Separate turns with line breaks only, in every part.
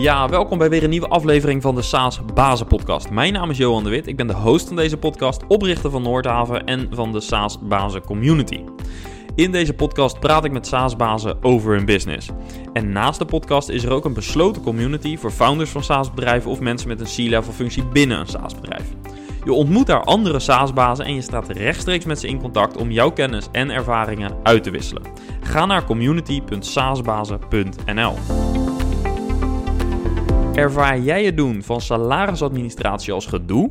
Ja, welkom bij weer een nieuwe aflevering van de SaaS Bazen Podcast. Mijn naam is Johan de Wit, ik ben de host van deze podcast, oprichter van Noordhaven en van de SaaS Bazen Community. In deze podcast praat ik met SaaS-bazen over hun business. En naast de podcast is er ook een besloten community voor founders van SaaS-bedrijven of mensen met een C-level functie binnen een SaaS-bedrijf. Je ontmoet daar andere SaaS-bazen en je staat rechtstreeks met ze in contact om jouw kennis en ervaringen uit te wisselen. Ga naar community.saasbazen.nl. Ervaar jij het doen van salarisadministratie als gedoe?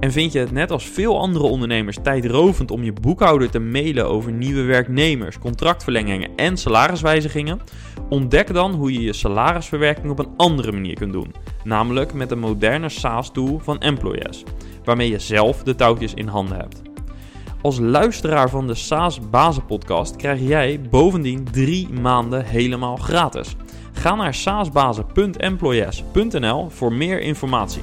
En vind je het net als veel andere ondernemers tijdrovend om je boekhouder te mailen over nieuwe werknemers, contractverlengingen en salariswijzigingen? Ontdek dan hoe je je salarisverwerking op een andere manier kunt doen, namelijk met de moderne SaaS-tool van Employers, waarmee je zelf de touwtjes in handen hebt. Als luisteraar van de SaaS Bazen podcast krijg jij bovendien drie maanden helemaal gratis. Ga naar saasbazen.employees.nl voor meer informatie.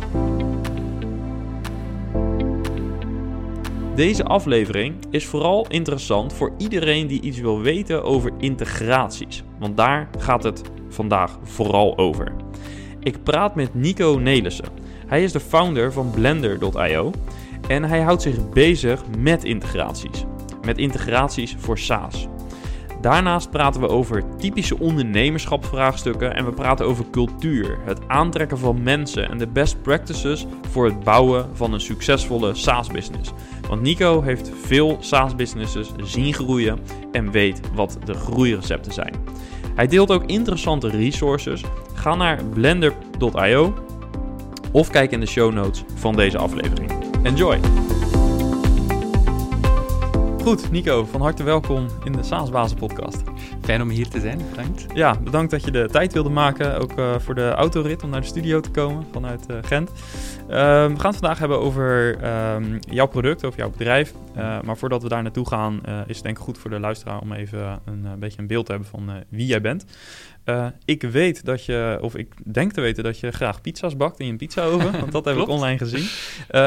Deze aflevering is vooral interessant voor iedereen die iets wil weten over integraties, want daar gaat het vandaag vooral over. Ik praat met Nico Nelissen. Hij is de founder van Blender.io en hij houdt zich bezig met integraties. Met integraties voor SaaS. Daarnaast praten we over typische ondernemerschapvraagstukken en we praten over cultuur, het aantrekken van mensen en de best practices voor het bouwen van een succesvolle SaaS-business. Want Nico heeft veel SaaS-businesses zien groeien en weet wat de groeirecepten zijn. Hij deelt ook interessante resources. Ga naar blender.io of kijk in de show notes van deze aflevering. Enjoy! Goed, Nico, van harte welkom in de SaaS podcast.
Fijn om hier te zijn, bedankt.
Ja, bedankt dat je de tijd wilde maken, ook uh, voor de autorit om naar de studio te komen vanuit uh, Gent. Uh, we gaan het vandaag hebben over um, jouw product, over jouw bedrijf. Uh, maar voordat we daar naartoe gaan, is het denk ik goed voor de luisteraar om even een beetje een beeld te hebben van wie jij bent. Ik weet dat je, of ik denk te weten dat je graag pizza's bakt in je pizza-oven. want dat heb ik online gezien.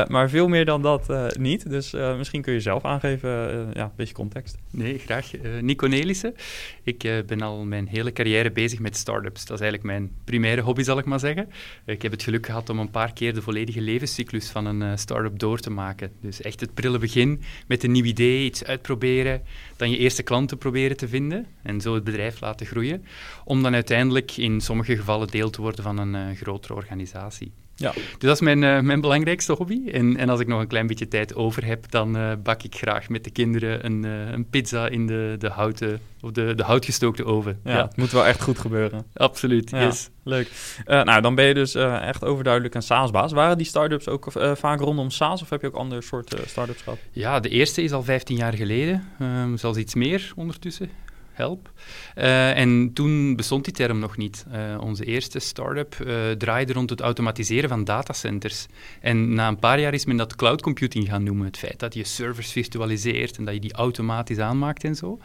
Maar veel meer dan dat niet. Dus misschien kun je zelf aangeven, ja, een beetje context.
Nee, graag. Nico Nelissen. Ik ben al mijn hele carrière bezig met startups. Dat is eigenlijk mijn primaire hobby, zal ik maar zeggen. ik heb het geluk gehad om een paar keer de volledige levenscyclus van een start-up door te maken. Dus echt het prille begin met een nieuw idee, iets uitproberen. Dan je eerste klanten proberen te vinden. En zo het bedrijf laten groeien. Om dan uiteindelijk in sommige gevallen deel te worden van een uh, grotere organisatie. Ja. Dus dat is mijn, uh, mijn belangrijkste hobby. En, en als ik nog een klein beetje tijd over heb, dan uh, bak ik graag met de kinderen een, een pizza in de, de houten of de, de houtgestookte oven.
Ja, ja, het moet wel echt goed gebeuren.
Absoluut, ja, yes.
Leuk. nou, dan ben je dus echt overduidelijk een SaaS-baas. Waren die start-ups ook vaak rondom SaaS of heb je ook andere soorten start-ups gehad?
Ja, de eerste is al 15 jaar geleden. Um, zelfs iets meer ondertussen help. Uh, en toen bestond die term nog niet. Uh, onze eerste start-up uh, draaide rond het automatiseren van datacenters. En na een paar jaar is men dat cloud computing gaan noemen. Het feit dat je servers virtualiseert en dat je die automatisch aanmaakt en zo.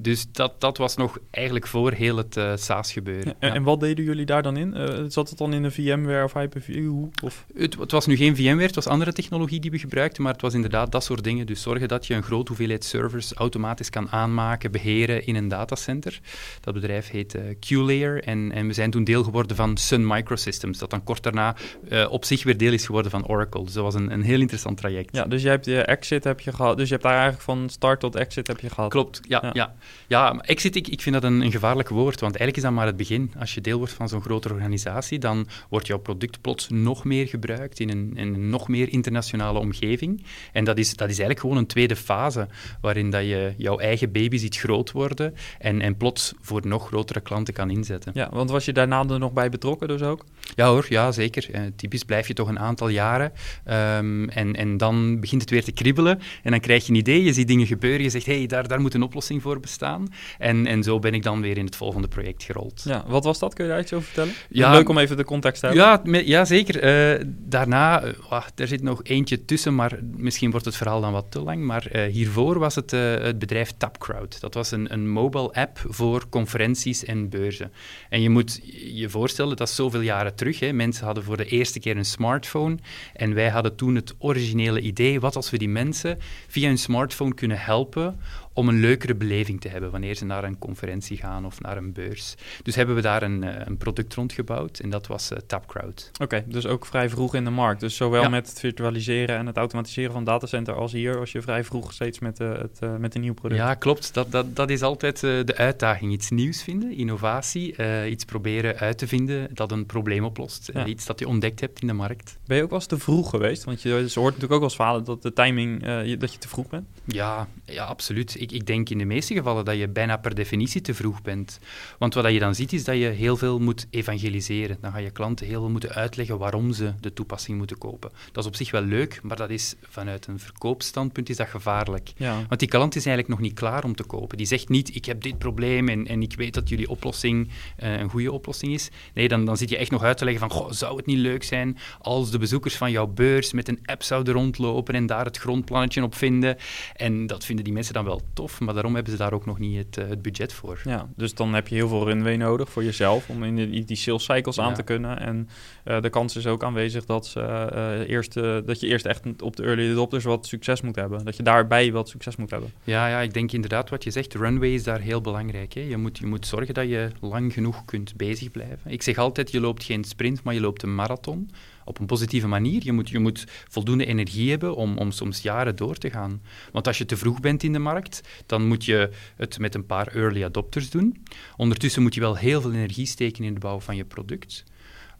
dus dat, dat was nog eigenlijk voor heel het SaaS gebeuren.
Ja, en, en, wat deden jullie daar dan in? zat het dan in een VMware of Hyper-V? Of?
Het, het, was nu geen VMware, het was andere technologie die we gebruikten, maar het was inderdaad dat soort dingen. Dus zorgen dat je een grote hoeveelheid servers automatisch kan aanmaken, beheren in een datacenter. Dat bedrijf heet uh, QLayer en, en we zijn toen deel geworden van Sun Microsystems, dat dan kort daarna uh, op zich weer deel is geworden van Oracle. Dus dat was een, een heel interessant traject.
Ja, dus je hebt je exit heb je gehad, dus je hebt daar eigenlijk van start tot exit heb je gehad.
Klopt, ja. Ja, ja. ja exit, ik, ik vind dat een, een gevaarlijk woord, want eigenlijk is dat maar het begin. Als je deel wordt van zo'n grotere organisatie, dan wordt jouw product plots nog meer gebruikt in een, in een nog meer internationale omgeving. En dat is, dat is eigenlijk gewoon een tweede fase, waarin dat je jouw eigen baby ziet groot worden en, en plots voor nog grotere klanten kan inzetten.
Ja, want was je daarna er nog bij betrokken dus ook?
Ja hoor, ja zeker. Uh, typisch blijf je toch een aantal jaren um, en, en dan begint het weer te kriebelen en dan krijg je een idee, je ziet dingen gebeuren, je zegt hé, hey, daar, daar moet een oplossing voor bestaan. En, en zo ben ik dan weer in het volgende project gerold.
Ja, wat was dat? Kun je daar iets over vertellen? Ja, Leuk om even de context te hebben.
Ja, me, ja zeker. Uh, daarna, uh, er zit nog eentje tussen, maar misschien wordt het verhaal dan wat te lang, maar hiervoor was het het bedrijf Tapcrowd. Dat was een, een mobile app voor conferenties en beurzen. En je moet je voorstellen, dat is zoveel jaren terug. Hè. Mensen hadden voor de eerste keer een smartphone en wij hadden toen het originele idee, wat als we die mensen via hun smartphone kunnen helpen om een leukere beleving te hebben wanneer ze naar een conferentie gaan of naar een beurs. Dus hebben we daar een, eh, een product rondgebouwd en dat was uh, TapCrowd.
Oké, dus ook vrij vroeg in de markt. Dus zowel met het virtualiseren en het automatiseren van datacenter als hier, als je vrij vroeg steeds met, uh, het, met een nieuw product.
Ja, klopt. Dat, dat, dat is altijd de uitdaging. Iets nieuws vinden, innovatie, iets proberen uit te vinden dat een probleem oplost. iets dat je ontdekt hebt in de markt.
Ben je ook wel eens te vroeg geweest? Want je, hoort natuurlijk ook wel eens verhalen dat de timing, dat je te vroeg bent.
Ja, ja absoluut ik, ik denk in de meeste gevallen dat je bijna per definitie te vroeg bent. Want wat je dan ziet is dat je heel veel moet evangeliseren. Dan ga je klanten heel veel moeten uitleggen waarom ze de toepassing moeten kopen. Dat is op zich wel leuk, maar dat is vanuit een verkoopstandpunt is dat gevaarlijk. Ja. Want die klant is eigenlijk nog niet klaar om te kopen. Die zegt niet, ik heb dit probleem en, en ik weet dat jullie oplossing uh, een goede oplossing is. Nee, dan, dan zit je echt nog uit te leggen van, goh, zou het niet leuk zijn als de bezoekers van jouw beurs met een app zouden rondlopen en daar het grondplannetje op vinden. En dat vinden die mensen dan wel tof, maar daarom hebben ze daar ook nog niet het, uh, het budget voor.
Ja, dus dan heb je heel veel runway nodig voor jezelf om in die, die sales cycles aan te kunnen. En uh, de kans is ook aanwezig dat, ze, uh, eerst, dat je eerst echt op de early adopters wat succes moet hebben. Dat je daarbij wat succes moet hebben.
Ja, ja ik denk inderdaad wat je zegt, runway is daar heel belangrijk. Hè. Je, moet, je moet zorgen dat je lang genoeg kunt bezig blijven. Ik zeg altijd, je loopt geen sprint, maar je loopt een marathon op een positieve manier. Je moet, je moet voldoende energie hebben om, om soms jaren door te gaan. Want als je te vroeg bent in de markt, dan moet je het met een paar early adopters doen. Ondertussen moet je wel heel veel energie steken in de bouw van je product.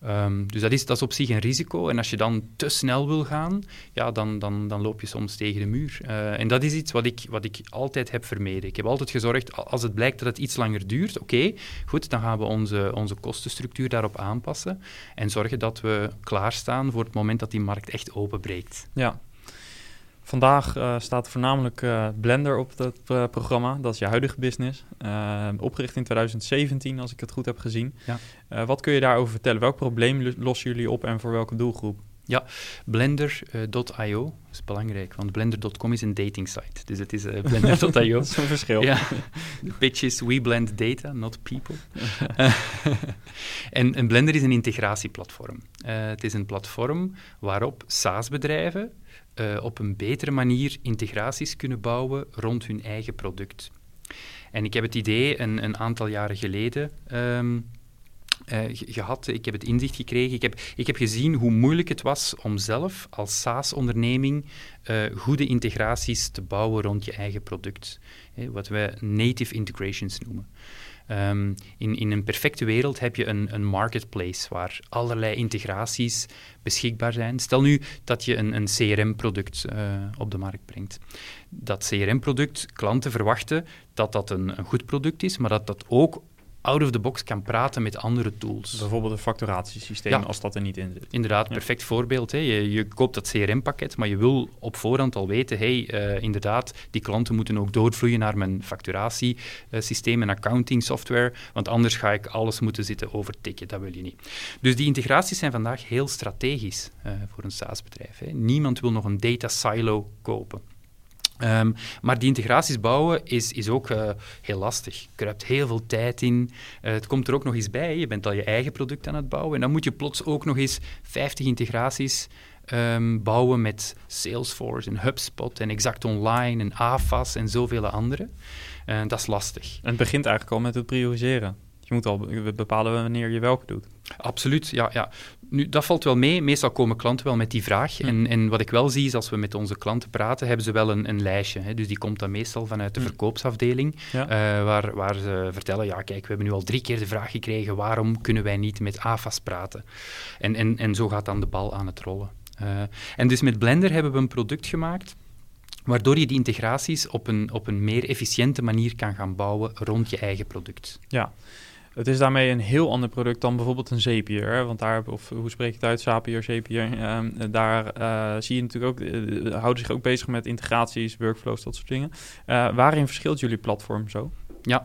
Um, dus dat is, dat is op zich een risico. En als je dan te snel wil gaan, ja, dan, dan, dan loop je soms tegen de muur. Uh, en dat is iets wat ik, wat ik altijd heb vermeden. Ik heb altijd gezorgd, als het blijkt dat het iets langer duurt, oké, goed, dan gaan we onze, onze kostenstructuur daarop aanpassen en zorgen dat we klaarstaan voor het moment dat die markt echt openbreekt.
Ja, Vandaag uh, staat voornamelijk uh, Blender op het uh, programma. Dat is je huidige business. opgericht in 2017, als ik het goed heb gezien. Ja. wat kun je daarover vertellen? Welk probleem lossen jullie op en voor welke doelgroep?
Ja, Blender.io is belangrijk, want Blender.com is een dating site. Dus het is Blender.io.
dat is een verschil.
Ja, de pitch is we blend data, not people. en, en, Blender is een integratieplatform. het is een platform waarop SaaS-bedrijven uh, op een betere manier integraties kunnen bouwen rond hun eigen product. En ik heb het idee een, een aantal jaren geleden um, uh, gehad, ik heb het inzicht gekregen, ik heb, ik heb gezien hoe moeilijk het was om zelf als SaaS-onderneming uh, goede integraties te bouwen rond je eigen product. wat wij native integrations noemen. Um, in, in een perfecte wereld heb je een, een marketplace waar allerlei integraties beschikbaar zijn. Stel nu dat je een, een CRM-product eh, op de markt brengt. Dat CRM-product, klanten verwachten dat dat een, een goed product is, maar dat dat ook out of the box kan praten met andere tools.
Bijvoorbeeld een facturatiesysteem als dat er niet in zit.
Inderdaad, perfect voorbeeld. Hè. Je, je, koopt dat CRM-pakket, maar je wil op voorhand al weten, hey, uh, inderdaad, die klanten moeten ook doorvloeien naar mijn facturatiesysteem en accounting software, want anders ga ik alles moeten zitten overtikken. Dat wil je niet. Dus die integraties zijn vandaag heel strategisch uh, voor een SaaS-bedrijf. Niemand wil nog een data silo kopen. Um, maar die integraties bouwen is, is ook uh, heel lastig. Je hebt heel veel tijd in. Uh, het komt er ook nog eens bij. Je bent al je eigen product aan het bouwen. En dan moet je plots ook nog eens 50 integraties um, bouwen met Salesforce en HubSpot en Exact Online en AFAS en zoveel andere. Uh, dat is lastig.
En het begint eigenlijk al met het prioriseren. Je moet al bepalen wanneer je welke doet.
Absoluut, ja. ja. Nu, dat valt wel mee. Meestal komen klanten wel met die vraag. Hm. En, en wat ik wel zie is als we met onze klanten praten, hebben ze wel een, een lijstje. Hè. Dus die komt dan meestal vanuit de hm. verkoopsafdeling, eh, waar, waar ze vertellen, ja kijk, we hebben nu al drie keer de vraag gekregen, waarom kunnen wij niet met AFAS praten? En, en, en zo gaat dan de bal aan het rollen. Uh, en dus met Blender hebben we een product gemaakt waardoor je die integraties op een, op een meer efficiënte manier kan gaan bouwen rond je eigen product.
Ja, het is daarmee een heel ander product dan bijvoorbeeld een Zapier. Want daar, of hoe spreek je het uit, Zapier, Zapier. Uh, daar uh, zie je natuurlijk ook, uh, houden zich ook bezig met integraties, workflows, dat soort dingen. waarin verschilt jullie platform zo?
Ja,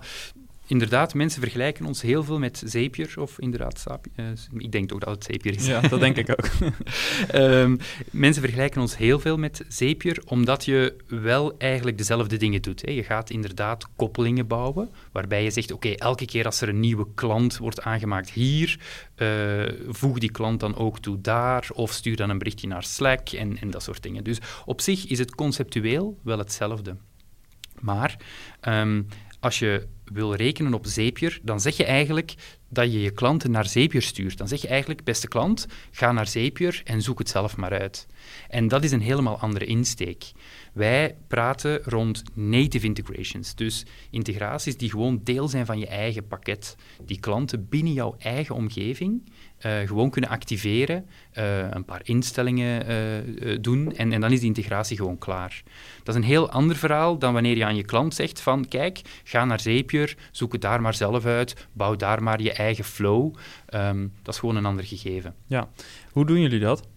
inderdaad, mensen vergelijken ons heel veel met Zapier of inderdaad Sapi- eh, ik denk toch dat het Zapier is.
Ja, dat denk ik ook.
Ehm, mensen vergelijken ons heel veel met Zapier, omdat je wel eigenlijk dezelfde dingen doet. Hè. Je gaat inderdaad koppelingen bouwen, waarbij je zegt, oké, elke keer als er een nieuwe klant wordt aangemaakt hier, eh, voeg die klant dan ook toe daar, of stuur dan een berichtje naar Slack en, en dat soort dingen. Dus op zich is het conceptueel wel hetzelfde. Maar ehm, als je wil rekenen op Zapier, dan zeg je eigenlijk dat je je klanten naar Zapier stuurt. Dan zeg je eigenlijk, beste klant, ga naar Zapier en zoek het zelf maar uit. En dat is een helemaal andere insteek. Wij praten rond native integrations, dus integraties die gewoon deel zijn van je eigen pakket, die klanten binnen jouw eigen omgeving uh, gewoon kunnen activeren, uh, een paar instellingen uh, doen en, en dan is die integratie gewoon klaar. Dat is een heel ander verhaal dan wanneer je aan je klant zegt van kijk, ga naar Zapier, zoek het daar maar zelf uit, bouw daar maar je eigen flow. Um, dat is gewoon een ander gegeven.
Ja, hoe doen jullie dat?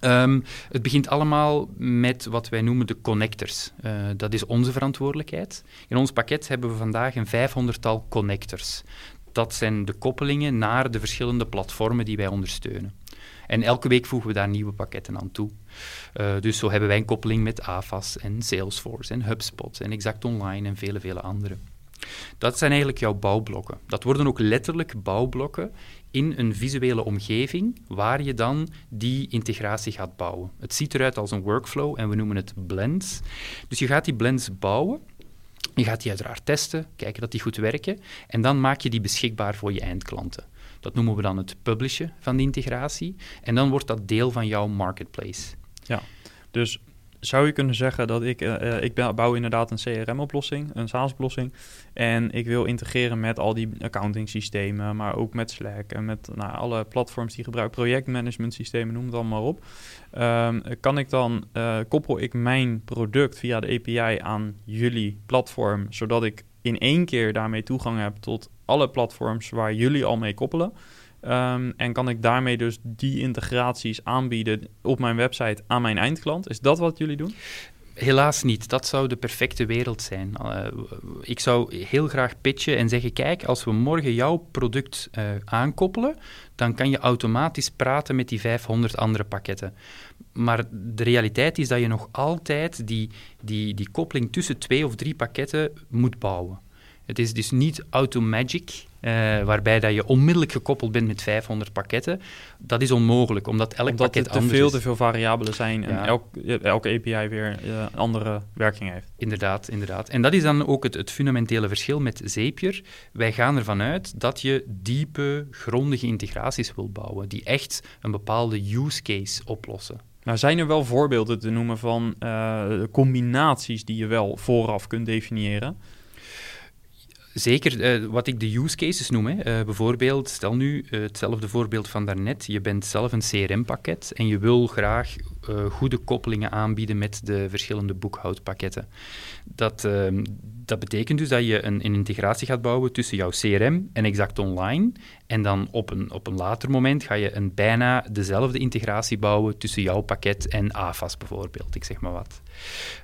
Um, het begint allemaal met wat wij noemen de connectors. Uh, dat is onze verantwoordelijkheid. In ons pakket hebben we vandaag een vijfhonderdtal connectors. Dat zijn de koppelingen naar de verschillende platformen die wij ondersteunen. En elke week voegen we daar nieuwe pakketten aan toe. Uh, dus zo hebben wij een koppeling met AFAS en Salesforce en HubSpot en Exact Online en vele, vele andere. Dat zijn eigenlijk jouw bouwblokken. Dat worden ook letterlijk bouwblokken in een visuele omgeving waar je dan die integratie gaat bouwen. Het ziet eruit als een workflow en we noemen het blends. Dus je gaat die blends bouwen. Je gaat die uiteraard testen, kijken dat die goed werken en dan maak je die beschikbaar voor je eindklanten. Dat noemen we dan het publishen van die integratie en dan wordt dat deel van jouw marketplace.
Ja, dus zou je kunnen zeggen dat ik, uh, ik bouw inderdaad een CRM-oplossing, een SaaS-oplossing. En ik wil integreren met al die accounting systemen, maar ook met Slack en met nou, alle platforms die gebruiken, projectmanagement systemen, noem het allemaal op. Um, kan ik dan, uh, koppel ik mijn product via de API aan jullie platform, zodat ik in één keer daarmee toegang heb tot alle platforms waar jullie al mee koppelen. Um, en kan ik daarmee dus die integraties aanbieden op mijn website aan mijn eindklant? Is dat wat jullie doen?
Helaas niet. Dat zou de perfecte wereld zijn. Uh, ik zou heel graag pitchen en zeggen: kijk, als we morgen jouw product uh, aankoppelen, dan kan je automatisch praten met die 500 andere pakketten. Maar de realiteit is dat je nog altijd die, die, die koppeling tussen twee of drie pakketten moet bouwen. Het is dus niet automagic, uh, waarbij dat je onmiddellijk gekoppeld bent met 500 pakketten. Dat is onmogelijk, omdat elk
omdat
pakket
er te veel, te veel variabelen zijn en elk, elke API weer uh, andere werking heeft.
Inderdaad, inderdaad. En dat is dan ook het, het fundamentele verschil met Zapier. Wij gaan ervan uit dat je diepe, grondige integraties wil bouwen, die echt een bepaalde use case oplossen.
Nou, zijn er wel voorbeelden te noemen van uh, combinaties die je wel vooraf kunt definiëren?
Zeker, uh, wat ik de use cases noem. Hè. Uh, bijvoorbeeld, stel nu uh, hetzelfde voorbeeld van daarnet. Je bent zelf een CRM-pakket en je wil graag goede koppelingen aanbieden met de verschillende boekhoudpakketten. Dat, ehm, dat betekent dus dat je een, een, integratie gaat bouwen tussen jouw CRM en Exact Online. En dan op een, op een later moment ga je een bijna dezelfde integratie bouwen tussen jouw pakket en AFAS bijvoorbeeld, ik zeg maar wat.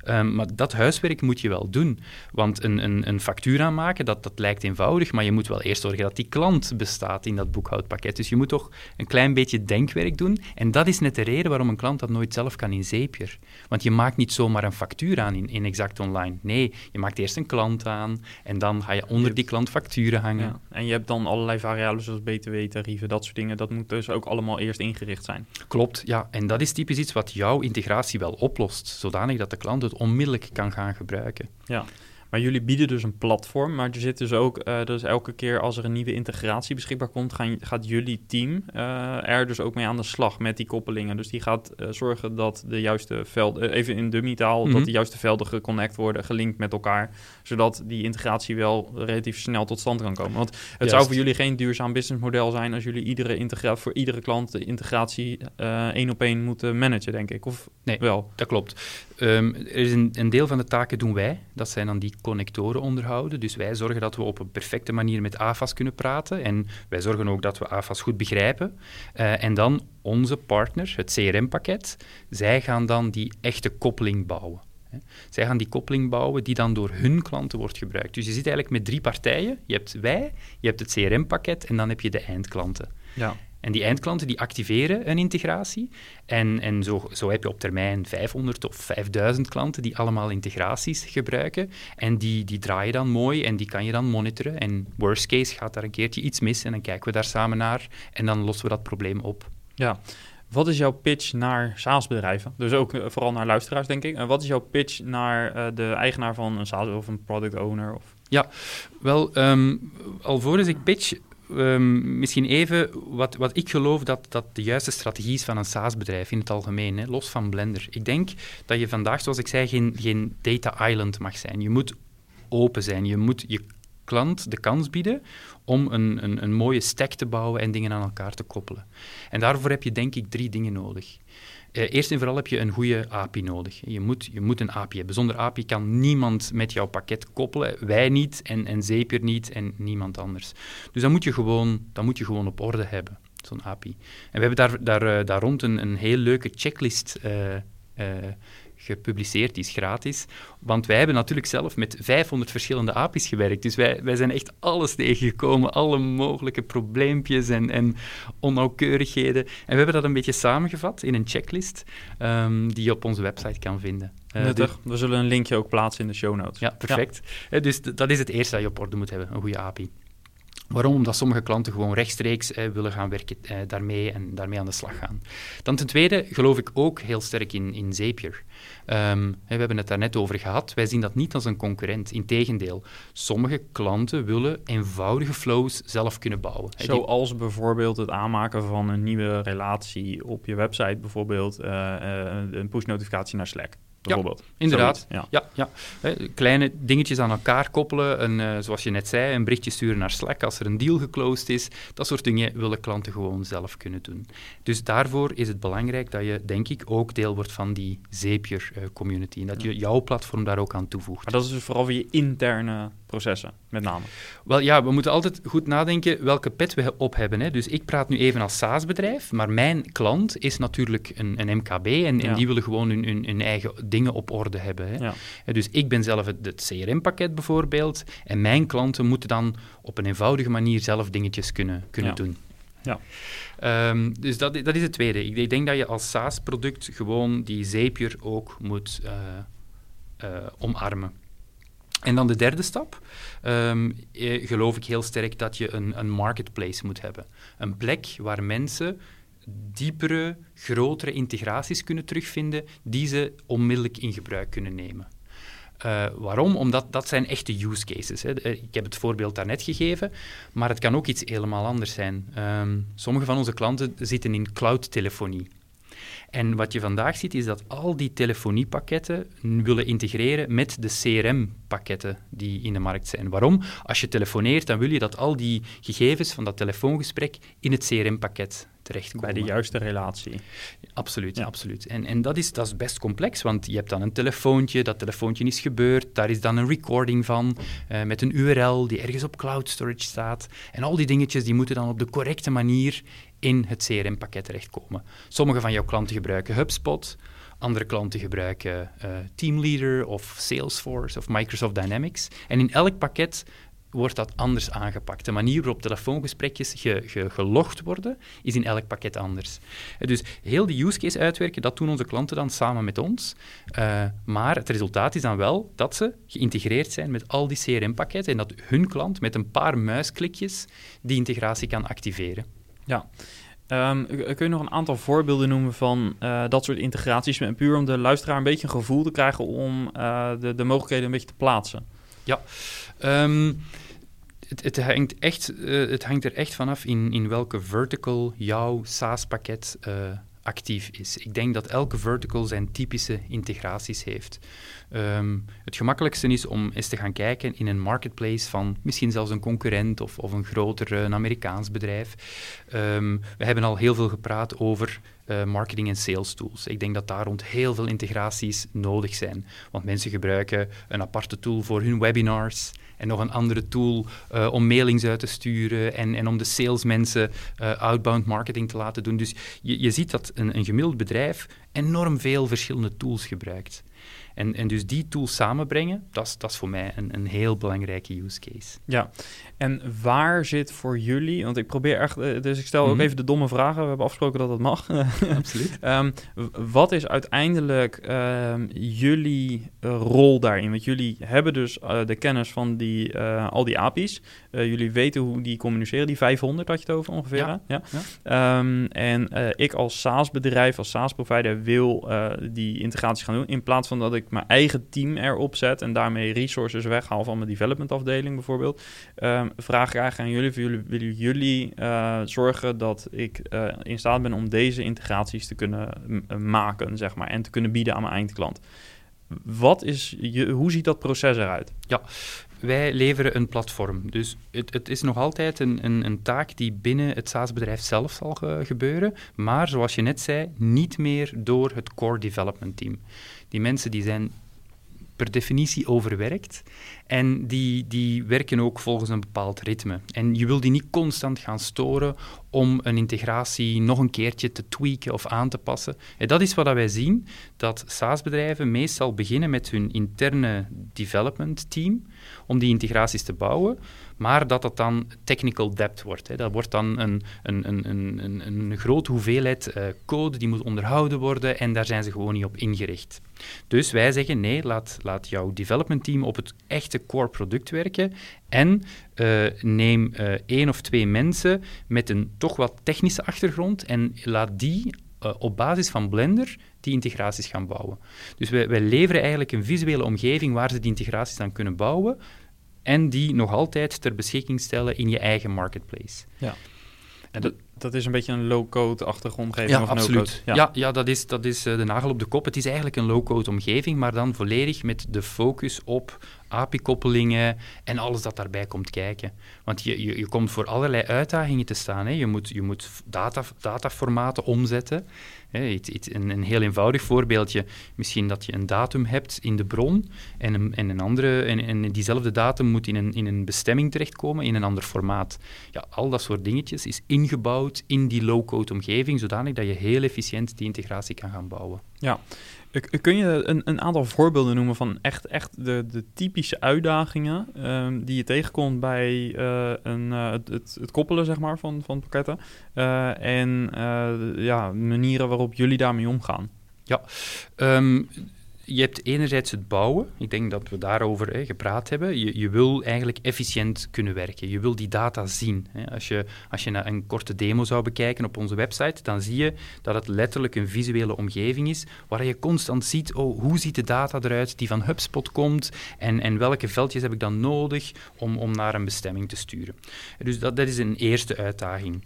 Um, maar dat huiswerk moet je wel doen. Want een, een, een factuur aanmaken, dat, dat lijkt eenvoudig, maar je moet wel eerst zorgen dat die klant bestaat in dat boekhoudpakket. Dus je moet toch een klein beetje denkwerk doen. En dat is net de reden waarom een klant dat nooit zelf kan in Zapier. Want je maakt niet zomaar een factuur aan in, in Exact Online. Nee, je maakt eerst een klant aan en dan ga je onder die klant facturen hangen. Ja.
En je hebt dan allerlei variabelen zoals btw-tarieven, dat soort dingen. Dat moet dus ook allemaal eerst ingericht zijn.
Klopt, ja. En dat is typisch iets wat jouw integratie wel oplost, zodanig dat de klant het onmiddellijk kan gaan gebruiken.
Ja. Maar jullie bieden dus een platform, maar er zit dus ook, uh, dus elke keer als er een nieuwe integratie beschikbaar komt, gaan, gaat jullie team uh, er dus ook mee aan de slag met die koppelingen. Dus die gaat uh, zorgen dat de juiste velden, even in dummy-taal, mm -hmm. dat de juiste velden geconnect worden, gelinkt met elkaar, zodat die integratie wel relatief snel tot stand kan komen. Want het Juist. zou voor jullie geen duurzaam businessmodel zijn als jullie iedere voor iedere klant de integratie één op één moeten managen, denk ik. Of
nee,
wel?
Dat klopt. Um, er is een, deel van de taken doen wij. Dat zijn dan die connectoren onderhouden. Dus wij zorgen dat we op een perfecte manier met AFAS kunnen praten. En wij zorgen ook dat we AFAS goed begrijpen. Uh, en dan onze partner, het CRM-pakket, zij gaan dan die echte koppeling bouwen. Zij gaan die koppeling bouwen die dan door hun klanten wordt gebruikt. Dus je zit eigenlijk met drie partijen. Je hebt wij, je hebt het CRM-pakket en dan heb je de eindklanten.
Ja.
En die eindklanten die activeren een integratie. En, en zo, zo heb je op termijn 500 of 5000 klanten die allemaal integraties gebruiken. En die, die draaien dan mooi en die kan je dan monitoren. En worst case gaat daar een keertje iets mis en dan kijken we daar samen naar. En dan lossen we dat probleem op.
Ja. Wat is jouw pitch naar SaaS-bedrijven? Dus ook uh, vooral naar luisteraars, denk ik. En wat is jouw pitch naar uh, de eigenaar van een SaaS of een product owner? Of?
Ja, wel, um, alvorens ik pitch, Um, misschien even wat, wat ik geloof dat, dat de juiste strategie is van een SaaS-bedrijf in het algemeen, hè, los van Blender. Ik denk dat je vandaag, zoals ik zei, geen, geen data island mag zijn. Je moet open zijn. Je moet je klant de kans bieden om een, een, een mooie stack te bouwen en dingen aan elkaar te koppelen. En daarvoor heb je denk ik drie dingen nodig. Uh, eerst en vooral heb je een goede API nodig. Je moet, je moet een API hebben. Zonder API kan niemand met jouw pakket koppelen. Wij niet en, en Zapier niet en niemand anders. Dus dat moet je gewoon, dat moet je gewoon op orde hebben, zo'n API. En we hebben daar, daar, uh, daar rond een, een heel leuke checklist uh, gepubliceerd, die is gratis. Want wij hebben natuurlijk zelf met 500 verschillende API's gewerkt. Dus wij, wij zijn echt alles tegengekomen, alle mogelijke probleempjes en, en onnauwkeurigheden. En we hebben dat een beetje samengevat in een checklist um, die je op onze website kan vinden.
Uh, Nuttig. Dus, we zullen een linkje ook plaatsen in de show notes.
Ja, perfect. Ja. Uh, dus dat is het eerste dat je op orde moet hebben, een goede API. Waarom? Omdat sommige klanten gewoon rechtstreeks eh, willen gaan werken eh, daarmee en daarmee aan de slag gaan. Dan ten tweede geloof ik ook heel sterk in, in Zapier. Um, we hebben het daar net over gehad. Wij zien dat niet als een concurrent. Integendeel, sommige klanten willen eenvoudige flows zelf kunnen bouwen.
Zoals bijvoorbeeld het aanmaken van een nieuwe relatie op je website, bijvoorbeeld uh, uh, een push-notificatie naar Slack bijvoorbeeld.
Ja, inderdaad. ja. Ja, ja. kleine dingetjes aan elkaar koppelen. En, uh, zoals je net zei, een berichtje sturen naar Slack als er een deal geclosed is. Dat soort dingen willen klanten gewoon zelf kunnen doen. Dus daarvoor is het belangrijk dat je, denk ik, ook deel wordt van die Zapier-community. en dat je jouw platform daar ook aan toevoegt.
Maar dat is dus vooral voor je interne processen, met name?
Wel ja, we moeten altijd goed nadenken welke pet we op hebben. Hè. Dus ik praat nu even als SaaS-bedrijf, maar mijn klant is natuurlijk een, een MKB en, ja. en, die willen gewoon hun, hun, hun, eigen dingen op orde hebben. Hè. Ja. Dus ik ben zelf het, het CRM-pakket bijvoorbeeld en mijn klanten moeten dan op een eenvoudige manier zelf dingetjes kunnen, kunnen
ja.
doen.
Ja.
Um, dus dat, dat is het tweede. Ik, ik denk dat je als SaaS-product gewoon die Zapier ook moet uh, uh, omarmen. En dan de derde stap, um, geloof ik heel sterk dat je een, een marketplace moet hebben. Een plek waar mensen diepere, grotere integraties kunnen terugvinden die ze onmiddellijk in gebruik kunnen nemen. Uh, waarom? Omdat dat zijn echte use cases. Hè. Ik heb het voorbeeld daarnet gegeven, maar het kan ook iets helemaal anders zijn. Um, sommige van onze klanten zitten in cloud-telefonie. En wat je vandaag ziet, is dat al die telefoniepakketten willen integreren met de CRM-pakketten die in de markt zijn. Waarom? Als je telefoneert, dan wil je dat al die gegevens van dat telefoongesprek in het CRM-pakket terechtkomen.
Bij de juiste relatie.
Absoluut, ja. absoluut. En, en dat, is, dat is best complex, want je hebt dan een telefoontje, dat telefoontje is gebeurd, daar is dan een recording van, uh, met een URL die ergens op cloud storage staat. En al die dingetjes die moeten dan op de correcte manier in het CRM-pakket terechtkomen. Sommige van jouw klanten gebruiken HubSpot, andere klanten gebruiken uh, Teamleader of Salesforce of Microsoft Dynamics. En in elk pakket wordt dat anders aangepakt. De manier waarop telefoongesprekjes ge, ge, gelogd worden, is in elk pakket anders. Dus heel die use case uitwerken, dat doen onze klanten dan samen met ons. Uh, maar het resultaat is dan wel dat ze geïntegreerd zijn met al die CRM-pakketten en dat hun klant met een paar muisklikjes die integratie kan activeren.
Ja. Um, kun je nog een aantal voorbeelden noemen van uh, dat soort integraties? Puur om de luisteraar een beetje een gevoel te krijgen om uh, de, de mogelijkheden een beetje te plaatsen.
Ja, um, het, het, hangt echt, uh, het hangt er echt vanaf in, in welke vertical jouw SaaS-pakket actief is. Ik denk dat elke vertical zijn typische integraties heeft. Um, het gemakkelijkste is om eens te gaan kijken in een marketplace van misschien zelfs een concurrent of, of een groter een Amerikaans bedrijf. Um, we hebben al heel veel gepraat over marketing en sales tools. Ik denk dat daar rond heel veel integraties nodig zijn. Want mensen gebruiken een aparte tool voor hun webinars en nog een andere tool uh, om mailings uit te sturen en, en om de salesmensen uh, outbound marketing te laten doen. Dus je, je ziet dat een, een gemiddeld bedrijf enorm veel verschillende tools gebruikt. En, en dus die tools samenbrengen, dat is, dat is voor mij een, een heel belangrijke use case.
Ja, en waar zit voor jullie, want ik probeer echt, eh, dus ik stel ook
Mhm.
even de domme vragen, we hebben afgesproken dat dat mag.
Absoluut.
Ehm, wat is uiteindelijk ehm, jullie eh, rol daarin? Want jullie hebben dus eh, de kennis van die, al die API's. Jullie weten hoe die communiceren, die 500 had je het over ongeveer.
Ja?
Ja. Ehm, en ik als SaaS-bedrijf, als SaaS-provider wil die integraties gaan doen. In plaats van dat ik mijn eigen team erop zet en daarmee resources weghaal van mijn development afdeling bijvoorbeeld. Ehm, vraag eigenlijk aan jullie, jullie willen jullie eh, zorgen dat ik eh, in staat ben om deze integraties te kunnen eh, maken, zeg maar, en te kunnen bieden aan mijn eindklant. Wat is je, hoe ziet dat proces eruit?
Wij leveren een platform. Dus het, het is nog altijd een, een, een taak die binnen het SaaS-bedrijf zelf zal ge- gebeuren. Maar zoals je net zei, niet meer door het core development team. Die mensen die zijn per definitie overwerkt. En die, die werken ook volgens een bepaald ritme. En je wil die niet constant gaan storen om een integratie nog een keertje te tweaken of aan te passen. En dat is wat wij zien, dat SaaS-bedrijven meestal beginnen met hun interne development team om die integraties te bouwen, maar dat dat dan technical debt wordt. Hè. Dat wordt dan een, een, een, een, een, grote hoeveelheid eh, code die moet onderhouden worden en daar zijn ze gewoon niet op ingericht. Dus wij zeggen nee, laat, laat jouw development team op het echte core product werken en eh, neem eh, één of twee mensen met een toch wat technische achtergrond en laat die op basis van Blender die integraties gaan bouwen. Dus wij, wij leveren eigenlijk een visuele omgeving waar ze die integraties dan kunnen bouwen en die nog altijd ter beschikking stellen in je eigen marketplace.
En dat, dat is een beetje een low-code-achtige omgeving
Ja,
of
absoluut.
no-code.
Ja. Ja, dat is, dat is eh, de nagel op de kop. Het is eigenlijk een low-code omgeving, maar dan volledig met de focus op API-koppelingen en alles dat daarbij komt kijken. Want je, je, je komt voor allerlei uitdagingen te staan. Hè. Je moet, je moet data, dataformaten omzetten. Hè. Een, een heel eenvoudig voorbeeldje, misschien dat je een datum hebt in de bron en en een andere, en, en diezelfde datum moet in een, in een bestemming terechtkomen in een ander formaat. Ja, al dat soort dingetjes is ingebouwd in die low-code omgeving, zodanig dat je heel efficiënt die integratie kan gaan bouwen.
Ja. Kun je een, een aantal voorbeelden noemen van echt, echt de, de typische uitdagingen ehm, die je tegenkomt bij eh, een, eh, het, het, koppelen zeg maar, van, van pakketten eh, en ja, manieren waarop jullie daarmee omgaan?
Ehm, je hebt enerzijds het bouwen. Ik denk dat we daarover hè, gepraat hebben. Je, je wil eigenlijk efficiënt kunnen werken. Je wil die data zien. Hè. Als, je, als je een korte demo zou bekijken op onze website, dan zie je dat het letterlijk een visuele omgeving is waar je constant ziet, oh, hoe ziet de data eruit die van HubSpot komt en, en welke veldjes heb ik dan nodig om, om naar een bestemming te sturen. Dus dat, dat is een eerste uitdaging.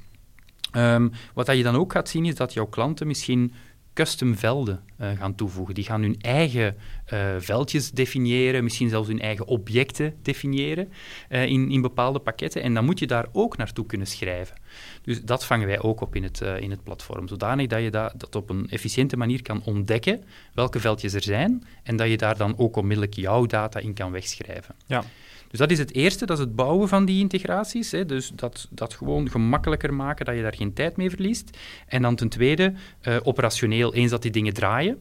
Ehm, wat dat je dan ook gaat zien, is dat jouw klanten misschien custom velden eh, gaan toevoegen. Die gaan hun eigen eh, veldjes definiëren, misschien zelfs hun eigen objecten definiëren eh, in, in bepaalde pakketten. En dan moet je daar ook naartoe kunnen schrijven. Dus dat vangen wij ook op in het, in het platform, zodanig dat je dat, dat op een efficiënte manier kan ontdekken welke veldjes er zijn en dat je daar dan ook onmiddellijk jouw data in kan wegschrijven.
Ja.
Dus dat is het eerste, dat is het bouwen van die integraties. Hè. Dus dat, dat gewoon gemakkelijker maken, dat je daar geen tijd mee verliest. En dan ten tweede, eh, operationeel, eens dat die dingen draaien.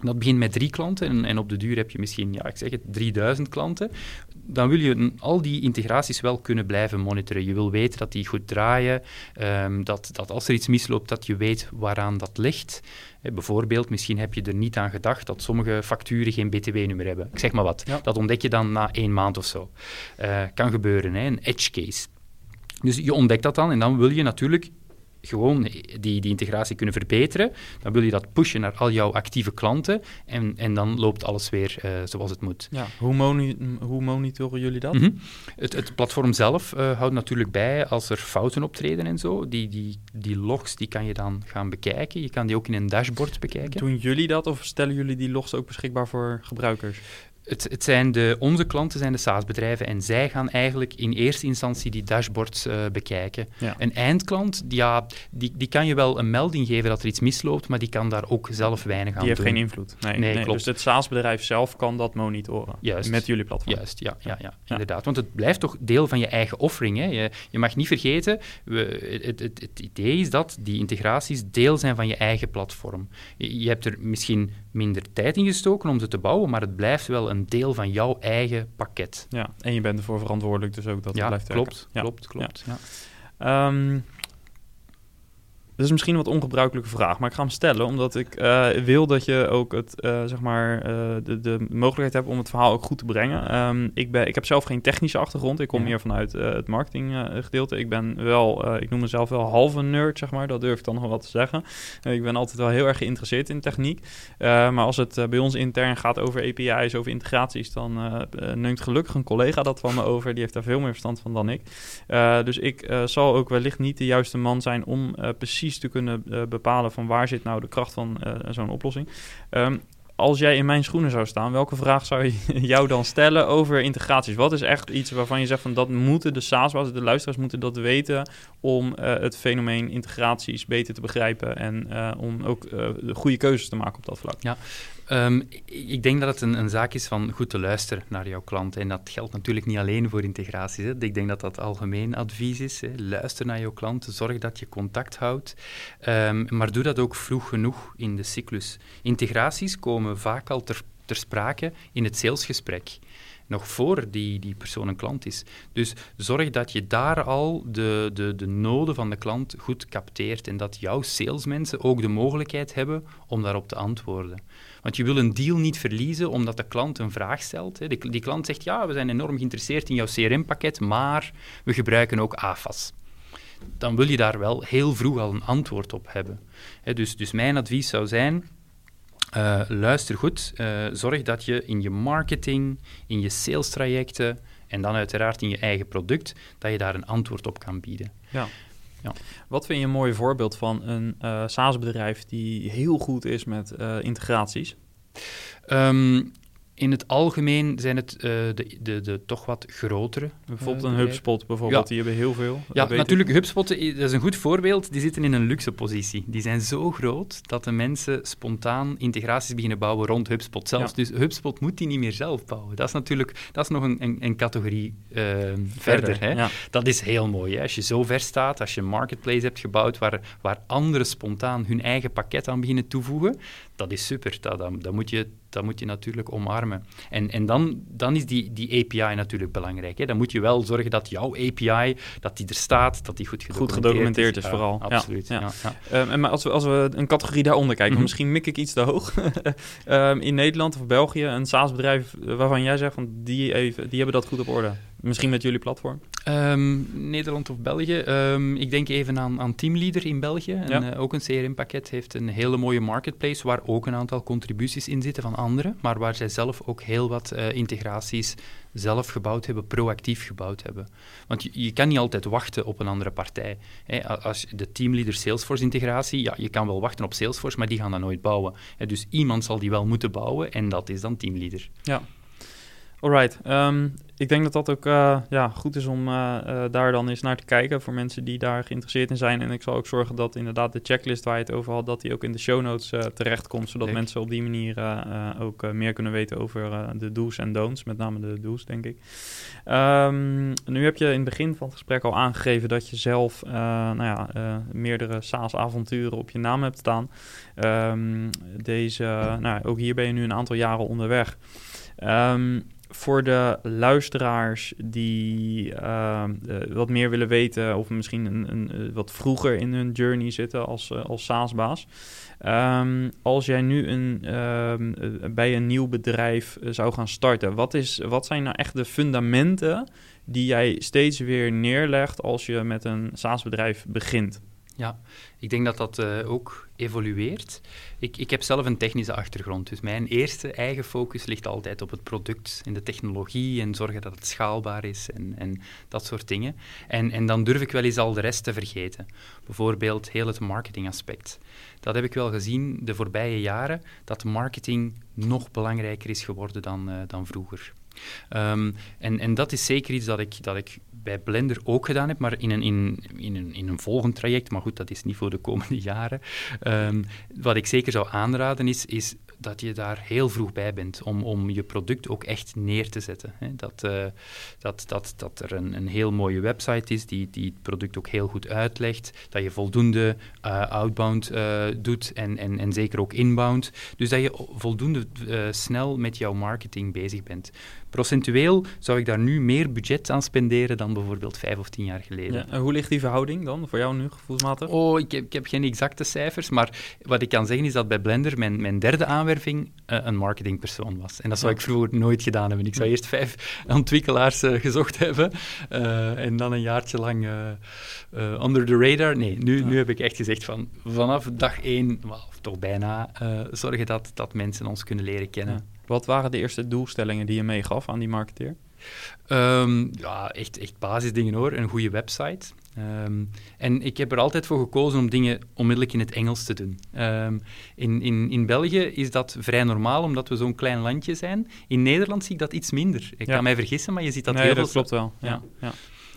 Dat begint met drie klanten en, en op de duur heb je misschien, ja, ik zeg het, 3000 klanten. Dan wil je al die integraties wel kunnen blijven monitoren. Je wil weten dat die goed draaien, ehm, dat, dat als er iets misloopt, dat je weet waaraan dat ligt. Bijvoorbeeld, misschien heb je er niet aan gedacht dat sommige facturen geen btw-nummer hebben. Ik zeg maar wat.
Ja.
Dat ontdek je dan na één maand of zo. Eh, kan gebeuren, hè, een edge case. Dus je ontdekt dat dan en dan wil je natuurlijk gewoon die, die integratie kunnen verbeteren. Dan wil je dat pushen naar al jouw actieve klanten en, en dan loopt alles weer eh, zoals het moet.
Ja. Hoe, moni- hoe monitoren jullie dat?
Mhm. het, het platform zelf eh, houdt natuurlijk bij als er fouten optreden en zo. Die, die, die logs die kan je dan gaan bekijken. Je kan die ook in een dashboard bekijken.
Doen jullie dat of stellen jullie die logs ook beschikbaar voor gebruikers?
Het, het zijn de, onze klanten zijn de SaaS-bedrijven en zij gaan eigenlijk in eerste instantie die dashboards eh, bekijken.
Ja.
Een eindklant, die, ja, die, die kan je wel een melding geven dat er iets misloopt, maar die kan daar ook zelf weinig aan
Die heeft
doen.
geen invloed. Nee,
Nee,
nee,
klopt.
Dus het SaaS-bedrijf zelf kan dat monitoren.
Juist.
Met jullie platform.
Juist, ja, ja, ja, inderdaad. Want het blijft toch deel van je eigen offering. Hè? Je, je mag niet vergeten, we, het, het, het idee is dat die integraties deel zijn van je eigen platform. Je, je hebt er misschien minder tijd in gestoken om ze te bouwen, maar het blijft wel een deel van jouw eigen pakket.
Ja, en je bent ervoor verantwoordelijk, dus ook dat het blijft
klopt,
werken. Ja.
klopt, klopt. Ja.
Ehm, dit is misschien een wat ongebruikelijke vraag, maar ik ga hem stellen omdat ik eh, wil dat je ook het, eh, zeg maar, eh, de, de mogelijkheid hebt om het verhaal ook goed te brengen. Ehm, ik, ben, ik heb zelf geen technische achtergrond. Ik kom
Ja.
meer vanuit het marketinggedeelte. ik ben wel, ik noem mezelf wel halve nerd, zeg maar. Dat durf ik dan nog wel te zeggen. ik ben altijd wel heel erg geïnteresseerd in techniek. maar als het bij ons intern gaat over API's, over integraties, dan neemt gelukkig een collega dat van me over. Die heeft daar veel meer verstand van dan ik. dus ik zal ook wellicht niet de juiste man zijn om precies te kunnen uh, bepalen van waar zit nou de kracht van uh, zo'n oplossing. Um, als jij in mijn schoenen zou staan, welke vraag zou je jou dan stellen over integraties? Wat is echt iets waarvan je zegt van dat moeten de SaaS, de luisteraars moeten dat weten om uh, het fenomeen integraties beter te begrijpen en om ook de goede keuzes te maken op dat vlak?
Ja, Um, ik denk dat het een, een, zaak is van goed te luisteren naar jouw klant. En dat geldt natuurlijk niet alleen voor integraties. Hè. Ik denk dat dat algemeen advies is. Hè. Luister naar jouw klant, zorg dat je contact houdt. Um, maar doe dat ook vroeg genoeg in de cyclus. Integraties komen vaak al ter, ter sprake in het salesgesprek nog voor die, die persoon een klant is. Dus zorg dat je daar al de, de, de noden van de klant goed capteert en dat jouw salesmensen ook de mogelijkheid hebben om daarop te antwoorden. Want je wil een deal niet verliezen omdat de klant een vraag stelt. Die, die klant zegt, ja, we zijn enorm geïnteresseerd in jouw CRM-pakket, maar we gebruiken ook AFAS. Dan wil je daar wel heel vroeg al een antwoord op hebben. Dus, dus mijn advies zou zijn, uh, luister goed, uh, zorg dat je in je marketing, in je sales trajecten en dan uiteraard in je eigen product, dat je daar een antwoord op kan bieden.
Ja. Ja. Wat vind je een mooi voorbeeld van een uh, SaaS-bedrijf die heel goed is met integraties?
Um, in het algemeen zijn het uh, de, de, de toch wat grotere.
Bijvoorbeeld een HubSpot, bijvoorbeeld,
ja.
die hebben heel veel.
Ja, natuurlijk, ik. HubSpot dat is een goed voorbeeld. Die zitten in een luxe positie. Die zijn zo groot dat de mensen spontaan integraties beginnen bouwen rond HubSpot zelfs. Ja. Dus HubSpot moet die niet meer zelf bouwen. Dat is natuurlijk dat is nog een, een, een categorie uh, verder. verder hè? Ja. Dat is heel mooi. Hè? Als je zo ver staat, als je een marketplace hebt gebouwd waar, waar anderen spontaan hun eigen pakket aan beginnen toevoegen, dat is super. Dat, dat, dat moet je dat moet je natuurlijk omarmen. En, en dan, dan is die, die API natuurlijk belangrijk. Hè. Dan moet je wel zorgen dat jouw API, dat die er staat, dat die goed gedocumenteerd,
goed gedocumenteerd is.
is
vooral.
Ja, absoluut. Ja,
ja. Um, en maar als we, als we een categorie daaronder kijken, mm -hmm. misschien mik ik iets te hoog. um, in Nederland of België, een SaaS-bedrijf waarvan jij zegt, van die, even, die hebben dat goed op orde. Misschien met jullie platform?
Um, Nederland of België. Um, ik denk even aan, aan Teamleader in België. En, ja. uh, ook een CRM-pakket heeft een hele mooie marketplace waar ook een aantal contributies in zitten van anderen, maar waar zij zelf ook heel wat uh, integraties zelf gebouwd hebben, proactief gebouwd hebben. Want je, je, kan niet altijd wachten op een andere partij. Hè. Als de Teamleader Salesforce-integratie, ja, je kan wel wachten op Salesforce, maar die gaan dat nooit bouwen. Hè. Dus iemand zal die wel moeten bouwen en dat is dan Teamleader.
Ja. Alright, um, ik denk dat dat ook uh, ja, goed is om uh, uh, daar dan eens naar te kijken voor mensen die daar geïnteresseerd in zijn. En ik zal ook zorgen dat inderdaad de checklist waar je het over had, dat die ook in de show notes terechtkomt, zodat mensen op die manier ook meer kunnen weten over de do's en don'ts, met name de do's, denk ik. Um, nu heb je in het begin van het gesprek al aangegeven dat je zelf nou ja, meerdere SaaS-avonturen op je naam hebt staan. Um, deze, nou, ook hier ben je nu een aantal jaren onderweg. Um, voor de luisteraars die uh, uh, wat meer willen weten of misschien een, een, uh, wat vroeger in hun journey zitten als, als SaaS-baas. Um, als jij nu een, um, bij een nieuw bedrijf zou gaan starten, wat, is, wat zijn nou echt de fundamenten die jij steeds weer neerlegt als je met een SaaS-bedrijf begint?
Ja, ik denk dat dat uh, ook evolueert. Ik, ik heb zelf een technische achtergrond, dus mijn eerste eigen focus ligt altijd op het product en de technologie en zorgen dat het schaalbaar is en, en dat soort dingen. En, en dan durf ik wel eens al de rest te vergeten. Bijvoorbeeld heel het marketingaspect. Dat heb ik wel gezien de voorbije jaren, dat marketing nog belangrijker is geworden dan, uh, dan vroeger. Um, en, en dat is zeker iets dat ik, dat ik bij Blender ook gedaan heb, maar in een, in, in, een, in een volgend traject. Maar goed, dat is niet voor de komende jaren. Um, wat ik zeker zou aanraden is, is dat je daar heel vroeg bij bent om, om je product ook echt neer te zetten. Hè. Dat, uh, dat, dat, dat er een, een heel mooie website is die, die het product ook heel goed uitlegt, dat je voldoende uh, outbound uh, doet en, en, en zeker ook inbound. Dus dat je voldoende snel met jouw marketing bezig bent. Procentueel zou ik daar nu meer budget aan spenderen dan bijvoorbeeld vijf of tien jaar geleden. Ja,
en hoe ligt die verhouding dan voor jou nu gevoelsmatig?
Oh, ik heb, ik heb geen exacte cijfers, maar wat ik kan zeggen is dat bij Blender mijn, mijn derde aanwerving uh, een marketingpersoon was. En dat zou ik vroeger nooit gedaan hebben. Ik zou eerst vijf ontwikkelaars uh, gezocht hebben uh, en dan een jaartje lang under the radar. Nee, nu, ja. nu heb ik echt gezegd van vanaf dag één, of toch bijna, zorgen dat, dat mensen ons kunnen leren kennen.
Wat waren de eerste doelstellingen die je meegaf aan die marketeer?
Um, ja, echt, echt basisdingen hoor. Een goede website. Um, en ik heb er altijd voor gekozen om dingen onmiddellijk in het Engels te doen. Um, in, in, in België is dat vrij normaal, omdat we zo'n klein landje zijn. In Nederland zie ik dat iets minder. Ik ja. kan mij vergissen, maar je ziet dat
nee,
heel
dat
veel...
klopt wel. Ja. ja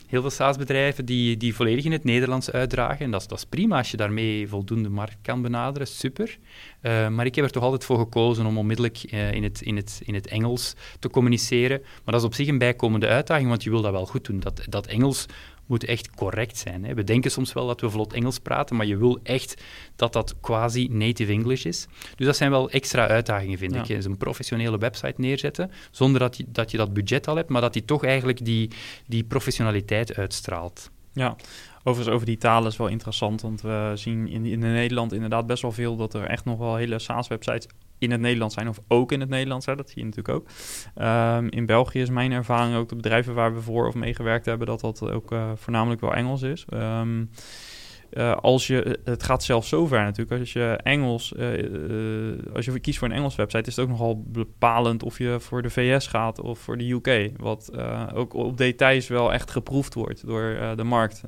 heel veel SaaS-bedrijven die, die volledig in het Nederlands uitdragen. En dat is, dat is prima als je daarmee voldoende markt kan benaderen, super. Uh, maar ik heb er toch altijd voor gekozen om onmiddellijk uh, in, het, in, het, in het Engels te communiceren. Maar dat is op zich een bijkomende uitdaging, want je wil dat wel goed doen. Dat, dat Engels moet echt correct zijn. Hè. We denken soms wel dat we vlot Engels praten, maar je wil echt dat dat quasi native English is. Dus dat zijn wel extra uitdagingen, vind ja. ik. Dus een professionele website neerzetten, zonder dat je, dat je dat budget al hebt, maar dat die toch eigenlijk die, die professionaliteit uitstraalt.
Ja, overigens over die talen is wel interessant, want we zien in, in Nederland inderdaad best wel veel dat er echt nog wel hele SaaS-websites in het Nederlands zijn of ook in het Nederlands. Hè, dat zie je natuurlijk ook. Um, in België is mijn ervaring ook de bedrijven waar we voor of mee gewerkt hebben, dat dat ook uh, voornamelijk wel Engels is. Um, uh, als je, het gaat zelfs zover natuurlijk. Als je Engels, uh, uh, als je kiest voor een Engels website, is het ook nogal bepalend of je voor de VS gaat of voor de UK. Wat ook op details wel echt geproefd wordt door de markt.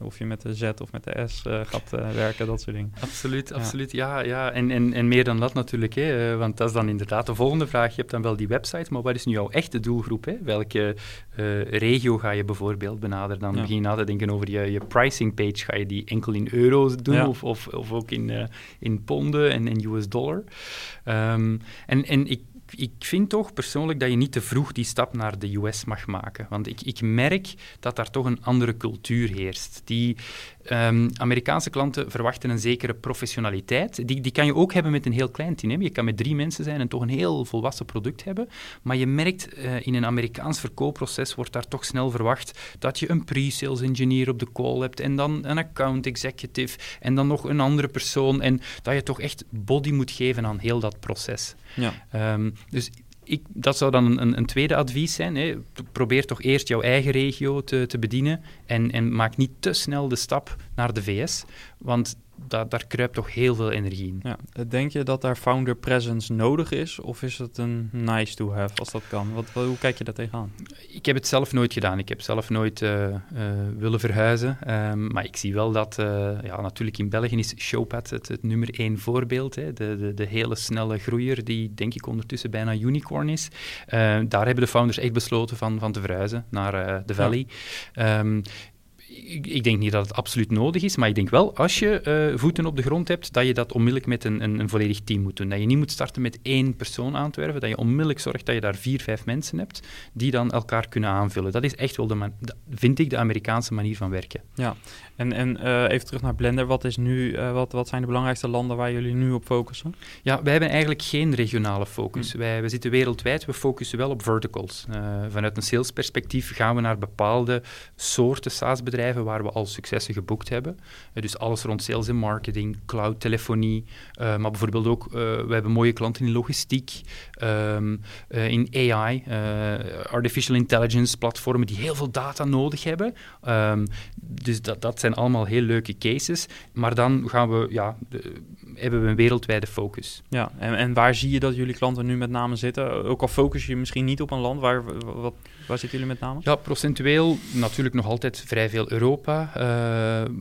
of je met de Z of met de S gaat werken, dat soort dingen.
Absoluut, ja. absoluut. Ja, ja. En, en, en meer dan dat natuurlijk. Hè, want dat is dan inderdaad de volgende vraag. Je hebt dan wel die website, maar wat is nu jouw echte doelgroep? Hè? Welke regio ga je bijvoorbeeld benaderen? Dan ja. begin je na te denken over je, je pricing page. Ga je die enkel in euro's doen ja. of, of, of, ook in, uh, in ponden en in US dollar. Um, en, en ik ik vind toch persoonlijk dat je niet te vroeg die stap naar de US mag maken. Want ik, ik merk dat daar toch een andere cultuur heerst. Die um, Amerikaanse klanten verwachten een zekere professionaliteit. Die, die kan je ook hebben met een heel klein team. Je kan met drie mensen zijn en toch een heel volwassen product hebben. Maar je merkt uh, in een Amerikaans verkoopproces wordt daar toch snel verwacht dat je een pre-sales engineer op de call hebt en dan een account executive en dan nog een andere persoon. En dat je toch echt body moet geven aan heel dat proces. Ja. Um, dus ik, dat zou dan een, een tweede advies zijn. Hè. Probeer toch eerst jouw eigen regio te, te bedienen en, en maak niet te snel de stap naar de VS. Want da daar kruipt toch heel veel energie in.
Ja. Denk je dat daar founder presence nodig is? Of is het een nice to have als dat kan? Wat, hoe kijk je daar tegenaan?
Ik heb het zelf nooit gedaan. Ik heb zelf nooit uh, uh, willen verhuizen. Um, maar ik zie wel dat, uh, ja, natuurlijk in België is Showpad het, het nummer één voorbeeld. Hè. De, de, de, hele snelle groeier die denk ik ondertussen bijna unicorn is. daar hebben de founders echt besloten van, van te verhuizen naar de Valley. Ja. Um, ik, ik, denk niet dat het absoluut nodig is, maar ik denk wel, als je uh, voeten op de grond hebt, dat je dat onmiddellijk met een, een, een, volledig team moet doen. Dat je niet moet starten met één persoon aan te werven, dat je onmiddellijk zorgt dat je daar vier, vijf mensen hebt die dan elkaar kunnen aanvullen. Dat is echt wel, de vind ik, de Amerikaanse manier van werken.
Ja, en, en uh, even terug naar Blender. Wat, is nu, uh, wat, wat zijn de belangrijkste landen waar jullie nu op focussen?
Ja, wij hebben eigenlijk geen regionale focus. Hm. Wij, wij zitten wereldwijd, we focussen wel op verticals. vanuit een salesperspectief gaan we naar bepaalde soorten SaaS-bedrijven waar we al successen geboekt hebben. Uh, dus alles rond sales en marketing, cloud, telefonie, uh, maar bijvoorbeeld ook, uh, we hebben mooie klanten in logistiek, um, in AI, artificial intelligence platformen die heel veel data nodig hebben. Um, dus dat, dat zijn allemaal heel leuke cases. Maar dan gaan we, ja, de, hebben we een wereldwijde focus.
Ja, en, en waar zie je dat jullie klanten nu met name zitten? Ook al focus je misschien niet op een land, waar, wat, waar zitten jullie met name?
Ja, procentueel natuurlijk nog altijd vrij veel Europa. Uh,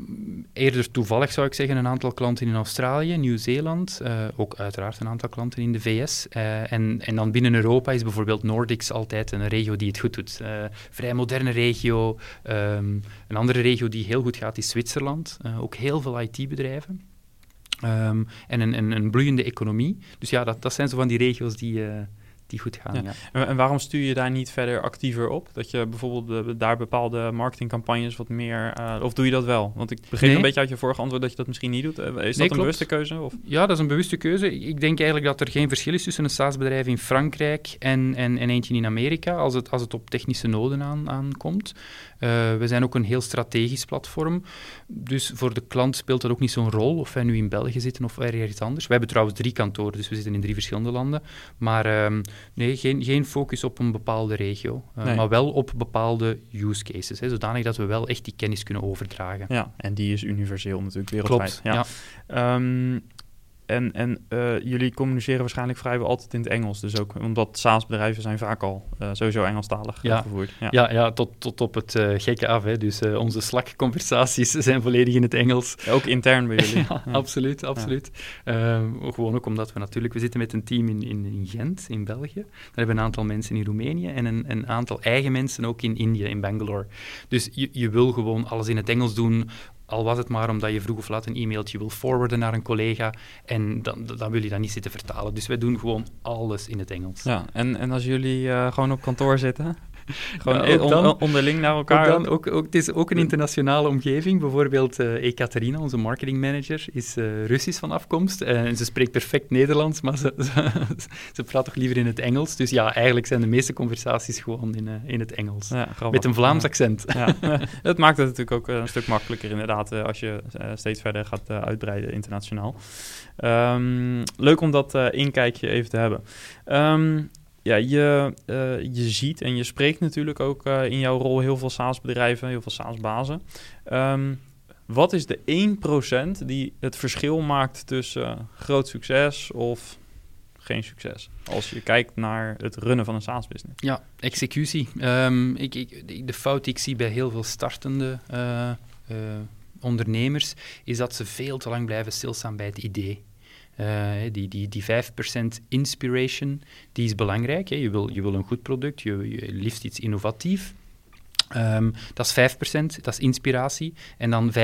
eerder toevallig zou ik zeggen een aantal klanten in Australië, Nieuw-Zeeland, uh, ook uiteraard een aantal klanten in de VS. Uh, eh, en, en dan binnen Europa is bijvoorbeeld Nordics altijd een regio die het goed doet. vrij moderne regio. Um, een andere regio die heel goed gaat is Zwitserland. ook heel veel IT-bedrijven. Ehm, en een, een, een, bloeiende economie. Dus ja, dat, dat zijn zo van die regio's die, uh, die goed gaan. Ja.
En waarom stuur je daar niet verder actiever op? Dat je bijvoorbeeld daar bepaalde marketingcampagnes wat meer... Uh, of doe je dat wel? Want ik begreep een beetje uit je vorige antwoord dat je dat misschien niet doet. Uh, is dat een bewuste keuze? Of?
Ja, dat is een bewuste keuze. Ik denk eigenlijk dat er geen verschil is tussen een SaaS-bedrijf in Frankrijk en, en, en, eentje in Amerika, als het, als het op technische noden aan, aankomt. Uh, we zijn ook een heel strategisch platform. Dus voor de klant speelt dat ook niet zo'n rol, of wij nu in België zitten of ergens anders. We hebben trouwens drie kantoren, dus we zitten in drie verschillende landen. Maar uh, nee, geen, geen focus op een bepaalde regio, uh, maar wel op bepaalde use cases. Hè, zodanig dat we wel echt die kennis kunnen overdragen.
Ja, en die is universeel natuurlijk wereldwijd.
Klopt, ja.
Um, en, en uh, jullie communiceren waarschijnlijk vrijwel altijd in het Engels. Dus ook omdat SaaS-bedrijven zijn vaak al uh, sowieso Engelstalig
ja.
gevoerd.
Ja. ja, ja, tot, tot op het uh, gekke af. Hè. Dus onze Slack-conversaties zijn volledig in het Engels.
Ook intern bij jullie?
ja, absoluut, absoluut. Ehm, gewoon ook omdat we natuurlijk... We zitten met een team in, in, in, Gent, in België. Daar hebben een aantal mensen in Roemenië en een, een aantal eigen mensen ook in India, in Bangalore. Dus je, je wil gewoon alles in het Engels doen al was het maar omdat je vroeg of laat een e-mailtje wil forwarden naar een collega en dan, dan wil je dat niet zitten vertalen. Dus wij doen gewoon alles in het Engels.
Ja, en, en als jullie uh, gewoon op kantoor zitten, Gewoon ja, dan, onderling naar elkaar.
Ook dan, ook, ook, het is ook een internationale omgeving. Bijvoorbeeld uh, Ekaterina, onze marketingmanager, is uh, Russisch van afkomst. Uh, en ze spreekt perfect Nederlands, maar ze, ze, ze, praat toch liever in het Engels. Dus ja, eigenlijk zijn de meeste conversaties gewoon in, in het Engels. Ja, met een Vlaams accent.
Ja. het maakt het natuurlijk ook een stuk makkelijker inderdaad als je steeds verder gaat uitbreiden internationaal. Um, leuk om dat inkijkje even te hebben. Um, ja, je, uh, je ziet en je spreekt natuurlijk ook uh, in jouw rol heel veel SaaS-bedrijven, heel veel SaaS-bazen. Um, wat is de 1% die het verschil maakt tussen uh, groot succes of geen succes? Als je kijkt naar het runnen van een SaaS-business.
Ja, executie. Um, ik, ik, de fout die ik zie bij heel veel startende ondernemers is dat ze veel te lang blijven stilstaan bij het idee. Uh, die, die, die 5% inspiration, die is belangrijk. Hè. Je, wil, je wil een goed product, je, je liefst iets innovatief. Um, dat is 5%, dat is inspiratie. En dan 95%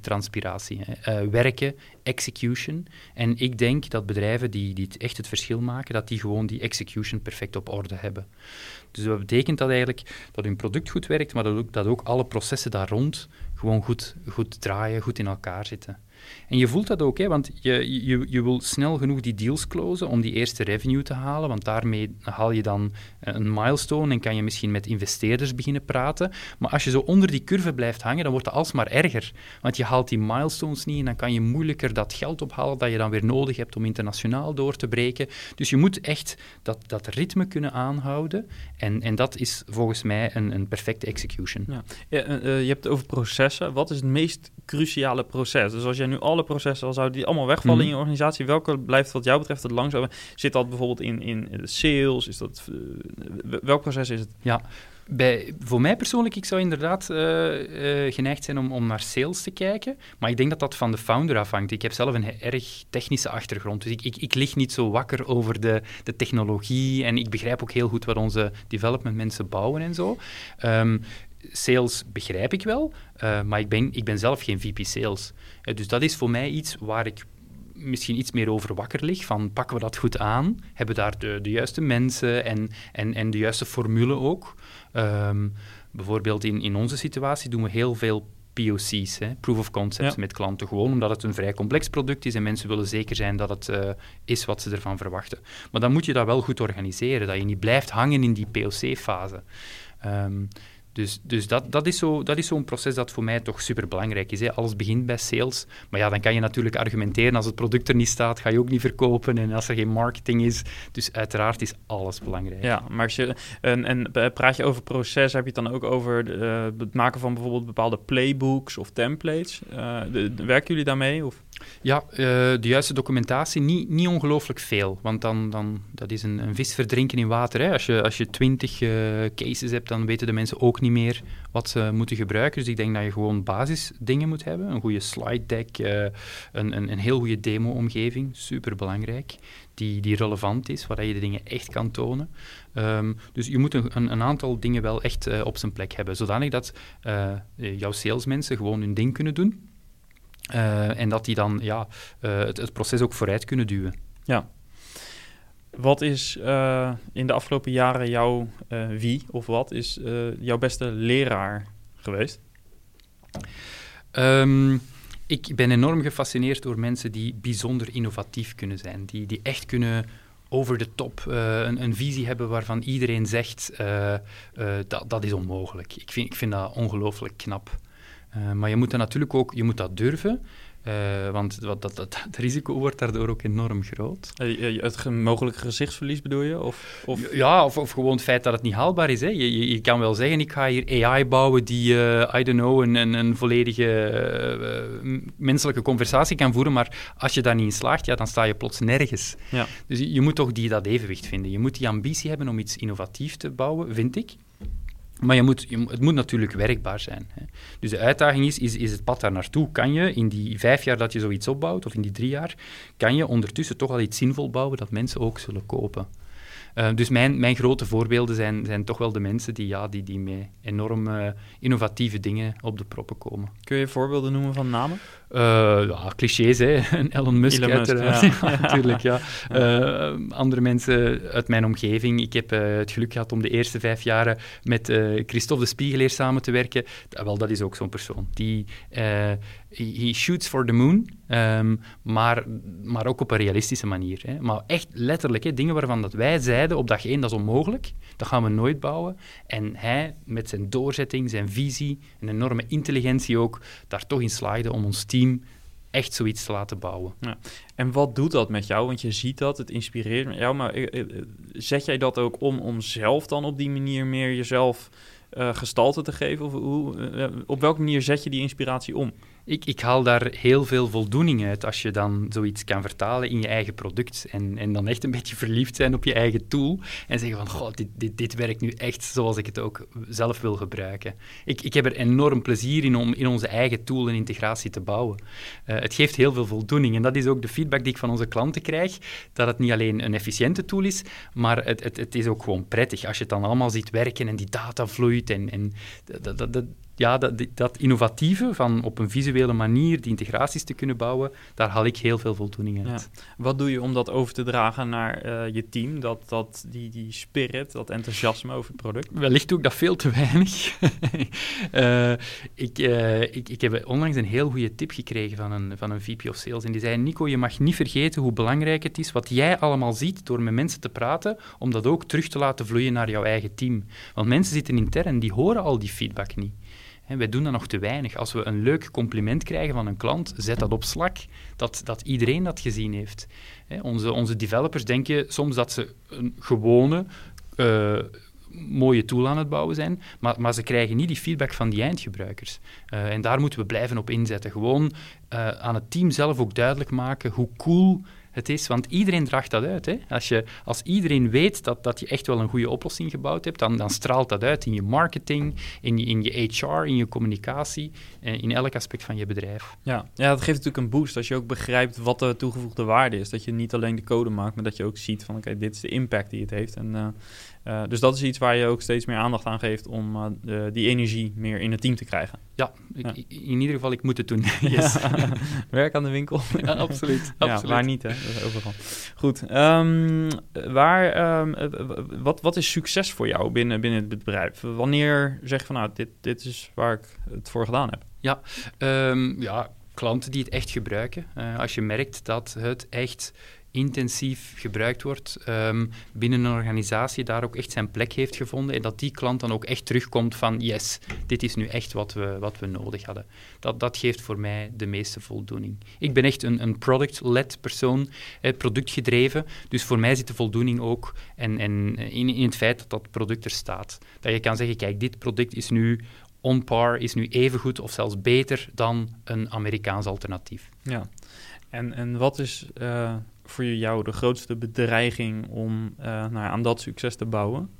transpiratie. Uh, werken, execution. En ik denk dat bedrijven die, die echt het verschil maken, dat die gewoon die execution perfect op orde hebben. Dus dat betekent dat eigenlijk dat hun product goed werkt, maar dat ook, dat ook alle processen daar rond gewoon goed, goed draaien, goed in elkaar zitten. En je voelt dat ook, hè, want je, je, je wil snel genoeg die deals closen om die eerste revenue te halen, want daarmee haal je dan eh, een milestone en kan je misschien met investeerders beginnen praten. Maar als je zo onder die curve blijft hangen, dan wordt het alsmaar erger. Want je haalt die milestones niet en dan kan je moeilijker dat geld ophalen dat je dan weer nodig hebt om internationaal door te breken. Dus je moet echt dat, dat ritme kunnen aanhouden en, en dat is volgens mij een, een perfecte execution.
Ja. ja uh, je hebt het over processen. Wat is het meest cruciale proces? Dus als jij nu alle processen al zouden die allemaal wegvallen in je mhm. organisatie, welke blijft wat jou betreft het langzaam? Zit dat bijvoorbeeld in, in sales? Is dat, uh, welk proces is het?
Ja, bij, voor mij persoonlijk, ik zou inderdaad uh, uh, geneigd zijn om, om naar sales te kijken. Maar ik denk dat dat van de founder afhangt. Ik heb zelf een erg technische achtergrond. Dus ik, ik, ik lig niet zo wakker over de, de technologie. En ik begrijp ook heel goed wat onze development mensen bouwen en zo. Um, sales begrijp ik wel, uh, maar ik ben, ik ben zelf geen VP sales. Uh, dus dat is voor mij iets waar ik misschien iets meer over wakker lig, van pakken we dat goed aan? Hebben we daar de, de juiste mensen en, en, en de juiste formule ook? Um, bijvoorbeeld in, in onze situatie doen we heel veel POC's, hè, proof of concepts, ja. met klanten. Gewoon omdat het een vrij complex product is en mensen willen zeker zijn dat het uh, is wat ze ervan verwachten. Maar dan moet je dat wel goed organiseren, dat je niet blijft hangen in die POC-fase. Um, dus, dus dat, dat is zo'n zo proces dat voor mij toch super belangrijk is. Hè. Alles begint bij sales. Maar ja, dan kan je natuurlijk argumenteren. Als het product er niet staat, ga je ook niet verkopen. En als er geen marketing is. Dus uiteraard is alles belangrijk.
Ja, maar als je, en, en praat je over proces, heb je het dan ook over uh, het maken van bijvoorbeeld bepaalde playbooks of templates? Uh, de, werken jullie daarmee? Of?
Ja, uh, de juiste documentatie, niet, niet ongelooflijk veel. Want dan, dan, dat is een, een vis verdrinken in water. Hè. Als je, als je twintig uh, cases hebt, dan weten de mensen ook niet meer wat ze moeten gebruiken. Dus ik denk dat je gewoon basisdingen moet hebben. Een goede slide deck, uh, een, een, een heel goede demo-omgeving, super belangrijk. Die, die relevant is, waar je de dingen echt kan tonen. Um, dus je moet een, een, aantal dingen wel echt op zijn plek hebben. Zodanig dat jouw salesmensen gewoon hun ding kunnen doen Uh, en dat die dan ja, uh, het, het, proces ook vooruit kunnen duwen.
Ja. Wat is uh, in de afgelopen jaren jouw, wie of wat is jouw beste leraar geweest?
Um, ik ben enorm gefascineerd door mensen die bijzonder innovatief kunnen zijn. Die, die echt kunnen over de top uh, een, een, visie hebben waarvan iedereen zegt uh, uh, dat, dat is onmogelijk. Ik vind, ik vind dat ongelooflijk knap. Maar je moet dat natuurlijk ook je moet dat durven. Uh, want dat, dat, dat, het risico wordt daardoor ook enorm groot.
Uh, het mogelijke gezichtsverlies bedoel je? Of,
of... Ja, of, of, gewoon het feit dat het niet haalbaar is. Hè. Je, je, je kan wel zeggen, ik ga hier AI bouwen die, uh, I don't know, een, een, een volledige menselijke conversatie kan voeren, maar als je daar niet in slaagt, ja, dan sta je plots nergens. Ja. Dus je, je moet toch die, dat evenwicht vinden. Je moet die ambitie hebben om iets innovatief te bouwen, vind ik. Maar je moet, het moet natuurlijk werkbaar zijn. Hè. Dus de uitdaging is, is, het pad daar naartoe? Kan je in die vijf jaar dat je zoiets opbouwt, of in die drie jaar, kan je ondertussen toch al iets zinvol bouwen dat mensen ook zullen kopen? Uh, dus mijn, mijn grote voorbeelden zijn, zijn toch wel de mensen die, ja, die, die met enorm uh, innovatieve dingen op de proppen komen.
Kun je voorbeelden noemen van namen?
Uh, ja, clichés, hè. Elon Musk, Elon Musk uiteraard. Ja. ja, natuurlijk, ja. andere mensen uit mijn omgeving. Ik heb het geluk gehad om de eerste vijf jaren met Christophe de Spiegeleer samen te werken. wel, dat is ook zo'n persoon. Die he shoots for the moon, um, maar, maar ook op een realistische manier. Hè. Maar echt letterlijk, hè, dingen waarvan dat wij zeiden op dag één, dat is onmogelijk, dat gaan we nooit bouwen. En hij, met zijn doorzetting, zijn visie, een enorme intelligentie ook, daar toch in slaagde om ons team echt zoiets te laten bouwen. Ja.
En wat doet dat met jou? Want je ziet dat, het inspireert jou, maar eh, eh, zet jij dat ook om om zelf dan op die manier meer jezelf uh, gestalte te geven? Of hoe, op welke manier zet je die inspiratie om?
Ik, ik, haal daar heel veel voldoening uit als je dan zoiets kan vertalen in je eigen product. En, en dan echt een beetje verliefd zijn op je eigen tool. En zeggen van, goh, dit, dit, dit werkt nu echt zoals ik het ook zelf wil gebruiken. Ik, ik heb er enorm plezier in om in onze eigen tool een integratie te bouwen. Uh, het geeft heel veel voldoening. En dat is ook de feedback die ik van onze klanten krijg. Dat het niet alleen een efficiënte tool is, maar het, het, het is ook gewoon prettig. Als je het dan allemaal ziet werken en die data vloeit en, en dat, dat ja, dat, dat, innovatieve van op een visuele manier die integraties te kunnen bouwen, daar haal ik heel veel voldoening uit. Ja.
Wat doe je om dat over te dragen naar uh, je team? Dat, dat, die, die spirit, dat enthousiasme over het product?
Wellicht doe ik dat veel te weinig. uh, ik, uh, ik, ik heb onlangs een heel goede tip gekregen van een, van een VP of Sales. En die zei, Nico, je mag niet vergeten hoe belangrijk het is wat jij allemaal ziet door met mensen te praten, om dat ook terug te laten vloeien naar jouw eigen team. Want mensen zitten intern, die horen al die feedback niet. Wij doen dat nog te weinig. Als we een leuk compliment krijgen van een klant, zet dat op Slack, dat, dat iedereen dat gezien heeft. onze, onze developers denken soms dat ze een gewone, uh, mooie tool aan het bouwen zijn, maar, maar ze krijgen niet die feedback van die eindgebruikers. Uh, en daar moeten we blijven op inzetten. Gewoon uh, aan het team zelf ook duidelijk maken hoe cool het is. Want iedereen draagt dat uit. Hè? Als, je, als iedereen weet dat, dat je echt wel een goede oplossing gebouwd hebt, dan, dan straalt dat uit in je marketing, in je, in je HR, in je communicatie, eh, in elk aspect van je bedrijf.
Ja. ja, dat geeft natuurlijk een boost als je ook begrijpt wat de toegevoegde waarde is. Dat je niet alleen de code maakt, maar dat je ook ziet van oké, dit is de impact die het heeft. En uh, uh, dus dat is iets waar je ook steeds meer aandacht aan geeft om uh, die energie meer in het team te krijgen.
Ja, ik, ja, in ieder geval, ik moet het doen. Yes.
Werk aan de winkel.
Ja, absoluut.
waar niet, hè? overal. Goed. Um, waar, um, wat, wat is succes voor jou binnen, binnen het bedrijf? Wanneer zeg je van, nou, dit, dit is waar ik het voor gedaan heb?
Ja, um, ja klanten die het echt gebruiken. Uh, als je merkt dat het echt intensief gebruikt wordt um, binnen een organisatie, daar ook echt zijn plek heeft gevonden en dat die klant dan ook echt terugkomt van yes, dit is nu echt wat we, wat we nodig hadden. Dat, dat geeft voor mij de meeste voldoening. Ik ben echt een, een product-led persoon, eh, productgedreven, dus voor mij zit de voldoening ook en, en in, in het feit dat dat product er staat. Dat je kan zeggen, kijk, dit product is nu on par, is nu even goed of zelfs beter dan een Amerikaans alternatief.
Ja, en, en wat is uh, voor jou de grootste bedreiging om uh, nou, aan dat succes te bouwen?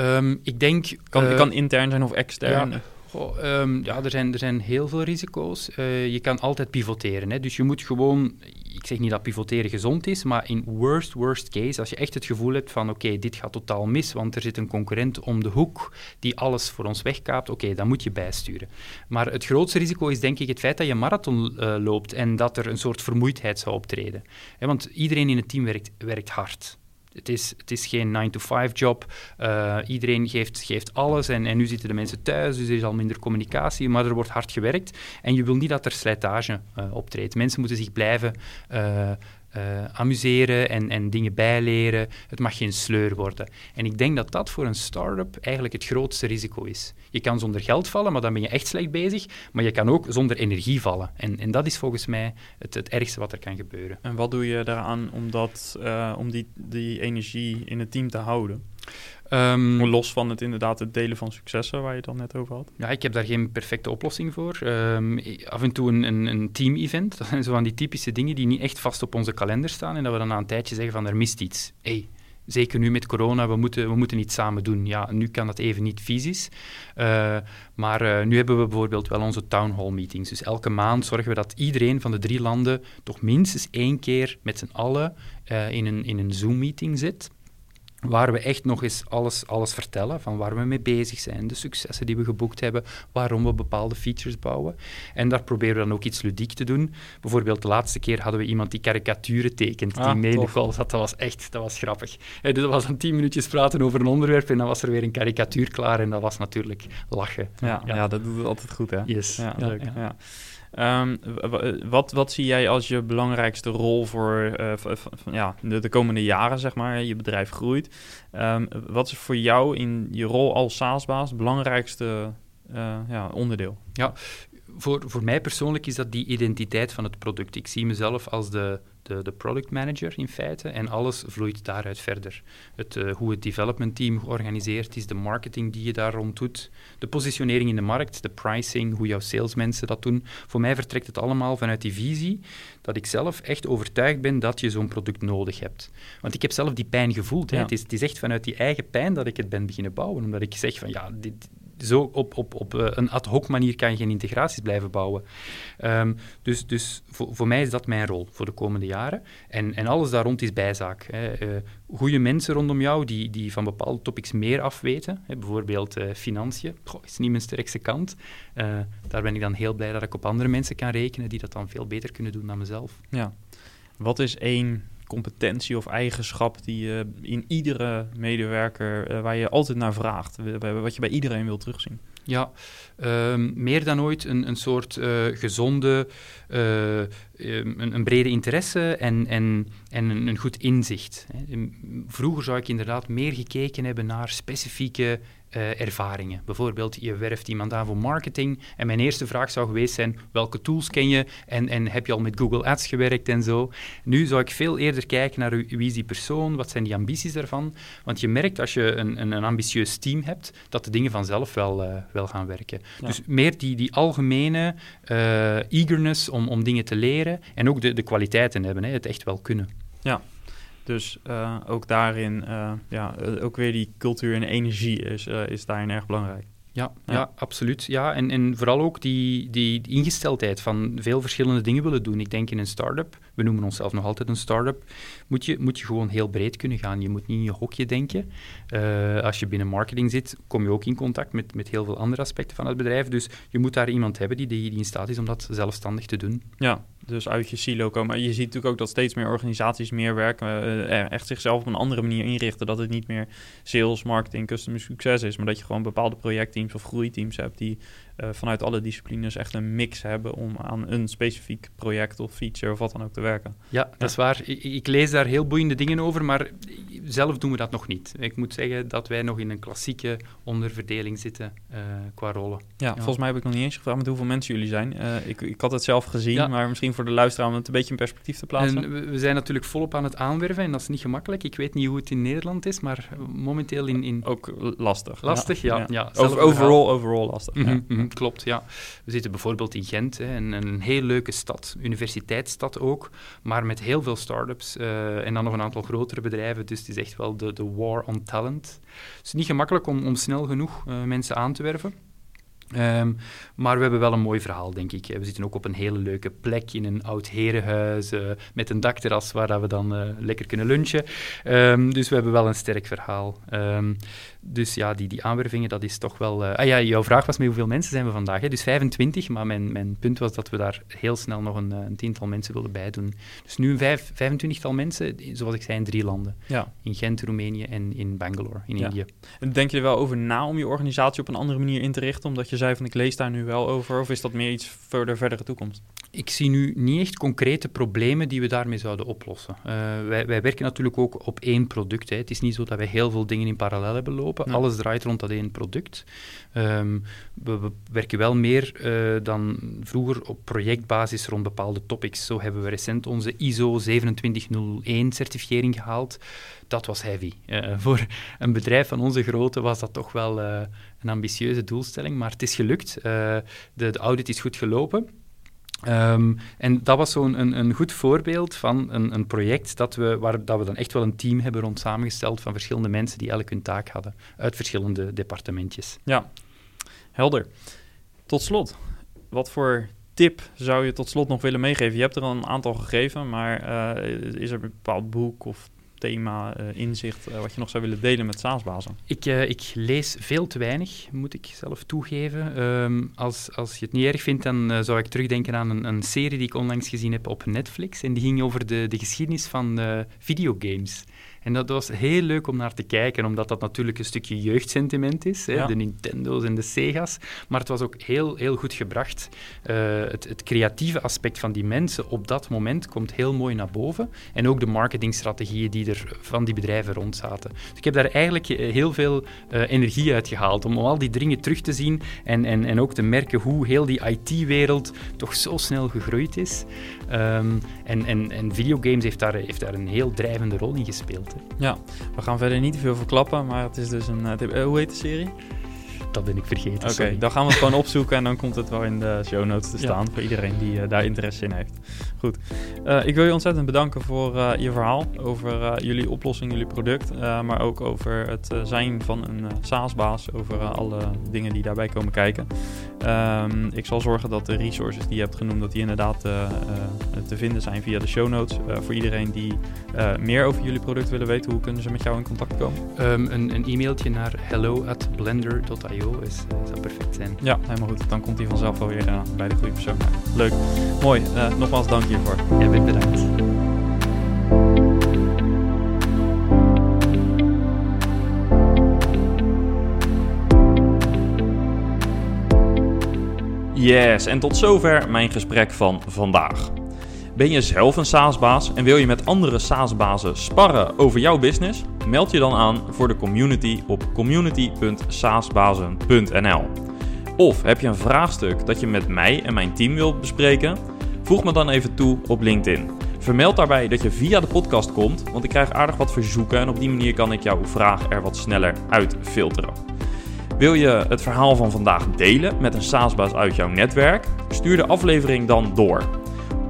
Um, ik denk...
Kan, uh, kan intern zijn of extern? Ja,
Ehm, ja, er zijn, er zijn heel veel risico's. Uh, je kan altijd pivoteren. Hè. Dus je moet gewoon, ik zeg niet dat pivoteren gezond is, maar in worst, worst case, als je echt het gevoel hebt van oké, dit gaat totaal mis, want er zit een concurrent om de hoek die alles voor ons wegkaapt, oké, dan moet je bijsturen. Maar het grootste risico is denk ik het feit dat je marathon uh, loopt en dat er een soort vermoeidheid zou optreden. want iedereen in het team werkt, werkt hard. Het is, het is geen 9-to-5-job. Uh, eh, iedereen geeft, alles en, en nu zitten de mensen thuis, dus er is al minder communicatie, maar er wordt hard gewerkt. En je wil niet dat er slijtage uh, optreedt. Mensen moeten zich blijven uh, amuseren en, en dingen bijleren. Het mag geen sleur worden. En ik denk dat dat voor een start-up eigenlijk het grootste risico is. Je kan zonder geld vallen, maar dan ben je echt slecht bezig. Maar je kan ook zonder energie vallen. En, en dat is volgens mij het, het ergste wat er kan gebeuren.
En wat doe je daaraan om, dat, uh, om die, die energie in het team te houden? Um, Los van het inderdaad het delen van successen waar je het dan net over had.
Ja, ik heb daar geen perfecte oplossing voor. Um, af en toe een, een, een team-event. Dat zijn zo van die typische dingen die niet echt vast op onze kalender staan. En dat we dan na een tijdje zeggen van er mist iets. Hey, zeker nu met corona, we moeten, we moeten iets samen doen. Ja, nu kan dat even niet fysisch. Uh, maar uh, nu hebben we bijvoorbeeld wel onze town hall meetings. Dus elke maand zorgen we dat iedereen van de drie landen toch minstens één keer met z'n allen uh, in een, in een Zoom-meeting zit waar we echt nog eens alles, alles vertellen van waar we mee bezig zijn, de successen die we geboekt hebben, waarom we bepaalde features bouwen. En daar proberen we dan ook iets ludiek te doen. Bijvoorbeeld de laatste keer hadden we iemand die karikaturen tekent, ah, die mee in de call zat. Dat was echt dat was grappig. Dus dat was dan tien minuutjes praten over een onderwerp en dan was er weer een karikatuur klaar en dat was natuurlijk lachen.
Ja, ja. dat doet het altijd goed, hè?
Yes.
Ja, leuk. Ja. Um, wat, wat zie jij als je belangrijkste rol voor uh, ja, de, de, komende jaren, zeg maar? Je bedrijf groeit. Um, wat is voor jou in je rol als SaaS-baas het belangrijkste uh, ja, onderdeel?
Ja, voor, voor mij persoonlijk is dat die identiteit van het product. Ik zie mezelf als de, de, de product manager in feite en alles vloeit daaruit verder. Het, uh, hoe het development team georganiseerd is, de marketing die je daar rond doet, de positionering in de markt, de pricing, hoe jouw salesmensen dat doen. Voor mij vertrekt het allemaal vanuit die visie dat ik zelf echt overtuigd ben dat je zo'n product nodig hebt. Want ik heb zelf die pijn gevoeld. Ja. Het, is, het is echt vanuit die eigen pijn dat ik het ben beginnen bouwen. Omdat ik zeg van ja, dit, zo op, op, op uh, een ad hoc manier kan je geen integraties blijven bouwen. Um, dus dus voor, voor mij is dat mijn rol voor de komende jaren. En, en alles daar rond is bijzaak. Hè. Uh, goede mensen rondom jou die, die van bepaalde topics meer afweten, hè, bijvoorbeeld uh, financiën, Goh, is niet mijn sterkste kant. daar ben ik dan heel blij dat ik op andere mensen kan rekenen die dat dan veel beter kunnen doen dan mezelf.
Ja. Wat is één competentie of eigenschap die je in iedere medewerker, uh, waar je altijd naar vraagt, wat je bij iedereen wil terugzien?
Ja, um, meer dan ooit een, een soort uh, gezonde, uh, een, een, brede interesse en, en, en een, een goed inzicht. Hè. Vroeger zou ik inderdaad meer gekeken hebben naar specifieke uh, ervaringen. Bijvoorbeeld, je werft iemand aan voor marketing en mijn eerste vraag zou geweest zijn, welke tools ken je en, en heb je al met Google Ads gewerkt en zo. Nu zou ik veel eerder kijken naar wie is die persoon, wat zijn die ambities daarvan. Want je merkt als je een, een, een ambitieus team hebt, dat de dingen vanzelf wel, uh, wel gaan werken. Dus meer die, die algemene uh, eagerness om, om dingen te leren en ook de, de kwaliteiten hebben, hè, het echt wel kunnen.
Ja, dus uh, ook daarin, uh, ja, uh, ook weer die cultuur en energie is, is daarin erg belangrijk.
Ja, ja. ja. absoluut. Ja, en, en vooral ook die, die, die, ingesteldheid van veel verschillende dingen willen doen. Ik denk in een start-up, we noemen onszelf nog altijd een start-up, moet je, moet je gewoon heel breed kunnen gaan. Je moet niet in je hokje denken. als je binnen marketing zit, kom je ook in contact met, met heel veel andere aspecten van het bedrijf. Dus je moet daar iemand hebben die, die in staat is om dat zelfstandig te doen.
Ja, dus uit je silo komen. Je ziet natuurlijk ook dat steeds meer organisaties meer werken, uh, echt zichzelf op een andere manier inrichten. Dat het niet meer sales, marketing, customer succes is, maar dat je gewoon bepaalde projectteams of groeiteams hebt die uh, vanuit alle disciplines echt een mix hebben om aan een specifiek project of feature of wat dan ook te werken.
Ja, dat is waar. Ik, ik, lees daar heel boeiende dingen over, maar zelf doen we dat nog niet. Ik moet zeggen dat wij nog in een klassieke onderverdeling zitten uh, qua rollen.
Ja, volgens mij heb ik nog niet eens gevraagd met hoeveel mensen jullie zijn. Uh, ik, ik had het zelf gezien, maar misschien voor de luisteraar om het een beetje in perspectief te plaatsen.
En we zijn natuurlijk volop aan het aanwerven en dat is niet gemakkelijk. Ik weet niet hoe het in Nederland is, maar momenteel in... in...
Ook lastig.
Lastig, ja. ja.
Over, overall, overall lastig. Mm -hmm,
mm -hmm klopt, ja. We zitten bijvoorbeeld in Gent, hè, een, een heel leuke stad, universiteitsstad ook, maar met heel veel start-ups uh, en dan nog een aantal grotere bedrijven. Dus het is echt wel de, de war on talent. Het is niet gemakkelijk om, om snel genoeg uh, mensen aan te werven. Ehm, maar we hebben wel een mooi verhaal, denk ik. We zitten ook op een hele leuke plek in een oud herenhuis uh, met een dakterras waar we dan uh, lekker kunnen lunchen. Um, dus we hebben wel een sterk verhaal. Um, dus ja, die, die aanwervingen, dat is toch wel... Uh, ah ja, jouw vraag was met hoeveel mensen zijn we vandaag? Hè? Dus 25, maar mijn, mijn punt was dat we daar heel snel nog een, een tiental mensen wilden bij doen. Dus nu een vijf, 25-tal mensen, zoals ik zei, in drie landen. Ja. In Gent, Roemenië en in Bangalore, in ja. Indië.
En denk je er wel over na om je organisatie op een andere manier in te richten? Omdat je zei van ik lees daar nu wel over, of is dat meer iets voor de verdere toekomst?
Ik zie nu niet echt concrete problemen die we daarmee zouden oplossen. Uh, wij, wij, werken natuurlijk ook op één product. Hè. Het is niet zo dat wij heel veel dingen in parallel hebben lopen. Alles draait rond dat één product. Um, we, we, werken wel meer uh, dan vroeger op projectbasis rond bepaalde topics. Zo hebben we recent onze ISO 27001-certificering gehaald. Dat was heavy. Uh, voor een bedrijf van onze grootte was dat toch wel een ambitieuze doelstelling, maar het is gelukt. de, de audit is goed gelopen. Um, en dat was zo'n een, een, goed voorbeeld van een, een, project dat we, waar dat we dan echt wel een team hebben rond samengesteld van verschillende mensen die elk hun taak hadden uit verschillende departementjes.
Ja, helder. Tot slot, wat voor tip zou je tot slot nog willen meegeven? Je hebt er al een aantal gegeven, maar is er een bepaald boek of thema, uh, inzicht, uh, wat je nog zou willen delen met SaaS-bazen?
Ik, uh, ik lees veel te weinig, moet ik zelf toegeven. Um, als, als je het niet erg vindt, dan zou ik terugdenken aan een, een, serie die ik onlangs gezien heb op Netflix. En die ging over de, de geschiedenis van videogames. En dat was heel leuk om naar te kijken, omdat dat natuurlijk een stukje jeugdsentiment is, hè, de Nintendo's en de Sega's. Maar het was ook heel, heel goed gebracht. Uh, het, het, creatieve aspect van die mensen op dat moment komt heel mooi naar boven. En ook de marketingstrategieën die er van die bedrijven rond zaten. Dus ik heb daar eigenlijk eh, heel veel uh, energie uit gehaald om al die dingen terug te zien en, en, en ook te merken hoe heel die IT-wereld toch zo snel gegroeid is. Um, en, en, en videogames heeft daar, heeft daar een heel drijvende rol in gespeeld.
Ja, we gaan verder niet te veel verklappen, maar het is dus een... Uh, hoe heet de serie?
Dat ben ik vergeten.
Oké, dan gaan we het gewoon opzoeken en dan komt het wel in de show notes te staan voor iedereen die uh, daar interesse in heeft. Goed. Uh, ik wil je ontzettend bedanken voor uh, je verhaal over jullie oplossing, jullie product, maar ook over het zijn van een SaaS-baas, over alle dingen die daarbij komen kijken. Um, ik zal zorgen dat de resources die je hebt genoemd, dat die inderdaad te vinden zijn via de show notes. voor iedereen die meer over jullie product willen weten, hoe kunnen ze met jou in contact komen?
Um, een, een e-mailtje naar hello at blender.io is, zou perfect zijn.
Ja, helemaal goed. Dan komt hij vanzelf wel weer uh, bij de goede persoon. Leuk. Mooi. Nogmaals dank hiervoor.
Ja, bedankt.
Yes, en tot zover mijn gesprek van vandaag. Ben je zelf een SaaS-baas en wil je met andere SaaS-bazen sparren over jouw business? Meld je dan aan voor de community op community.saasbazen.nl. Of heb je een vraagstuk dat je met mij en mijn team wilt bespreken? Voeg me dan even toe op LinkedIn. Vermeld daarbij dat je via de podcast komt, want ik krijg aardig wat verzoeken en op die manier kan ik jouw vraag er wat sneller uitfilteren. Wil je het verhaal van vandaag delen met een SaaS-baas uit jouw netwerk? Stuur de aflevering dan door.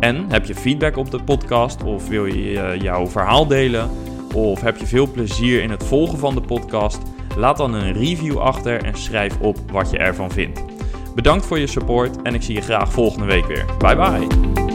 En heb je feedback op de podcast of wil je eh, jouw verhaal delen? Of heb je veel plezier in het volgen van de podcast? Laat dan een review achter en schrijf op wat je ervan vindt. Bedankt voor je support en ik zie je graag volgende week weer. Bye bye!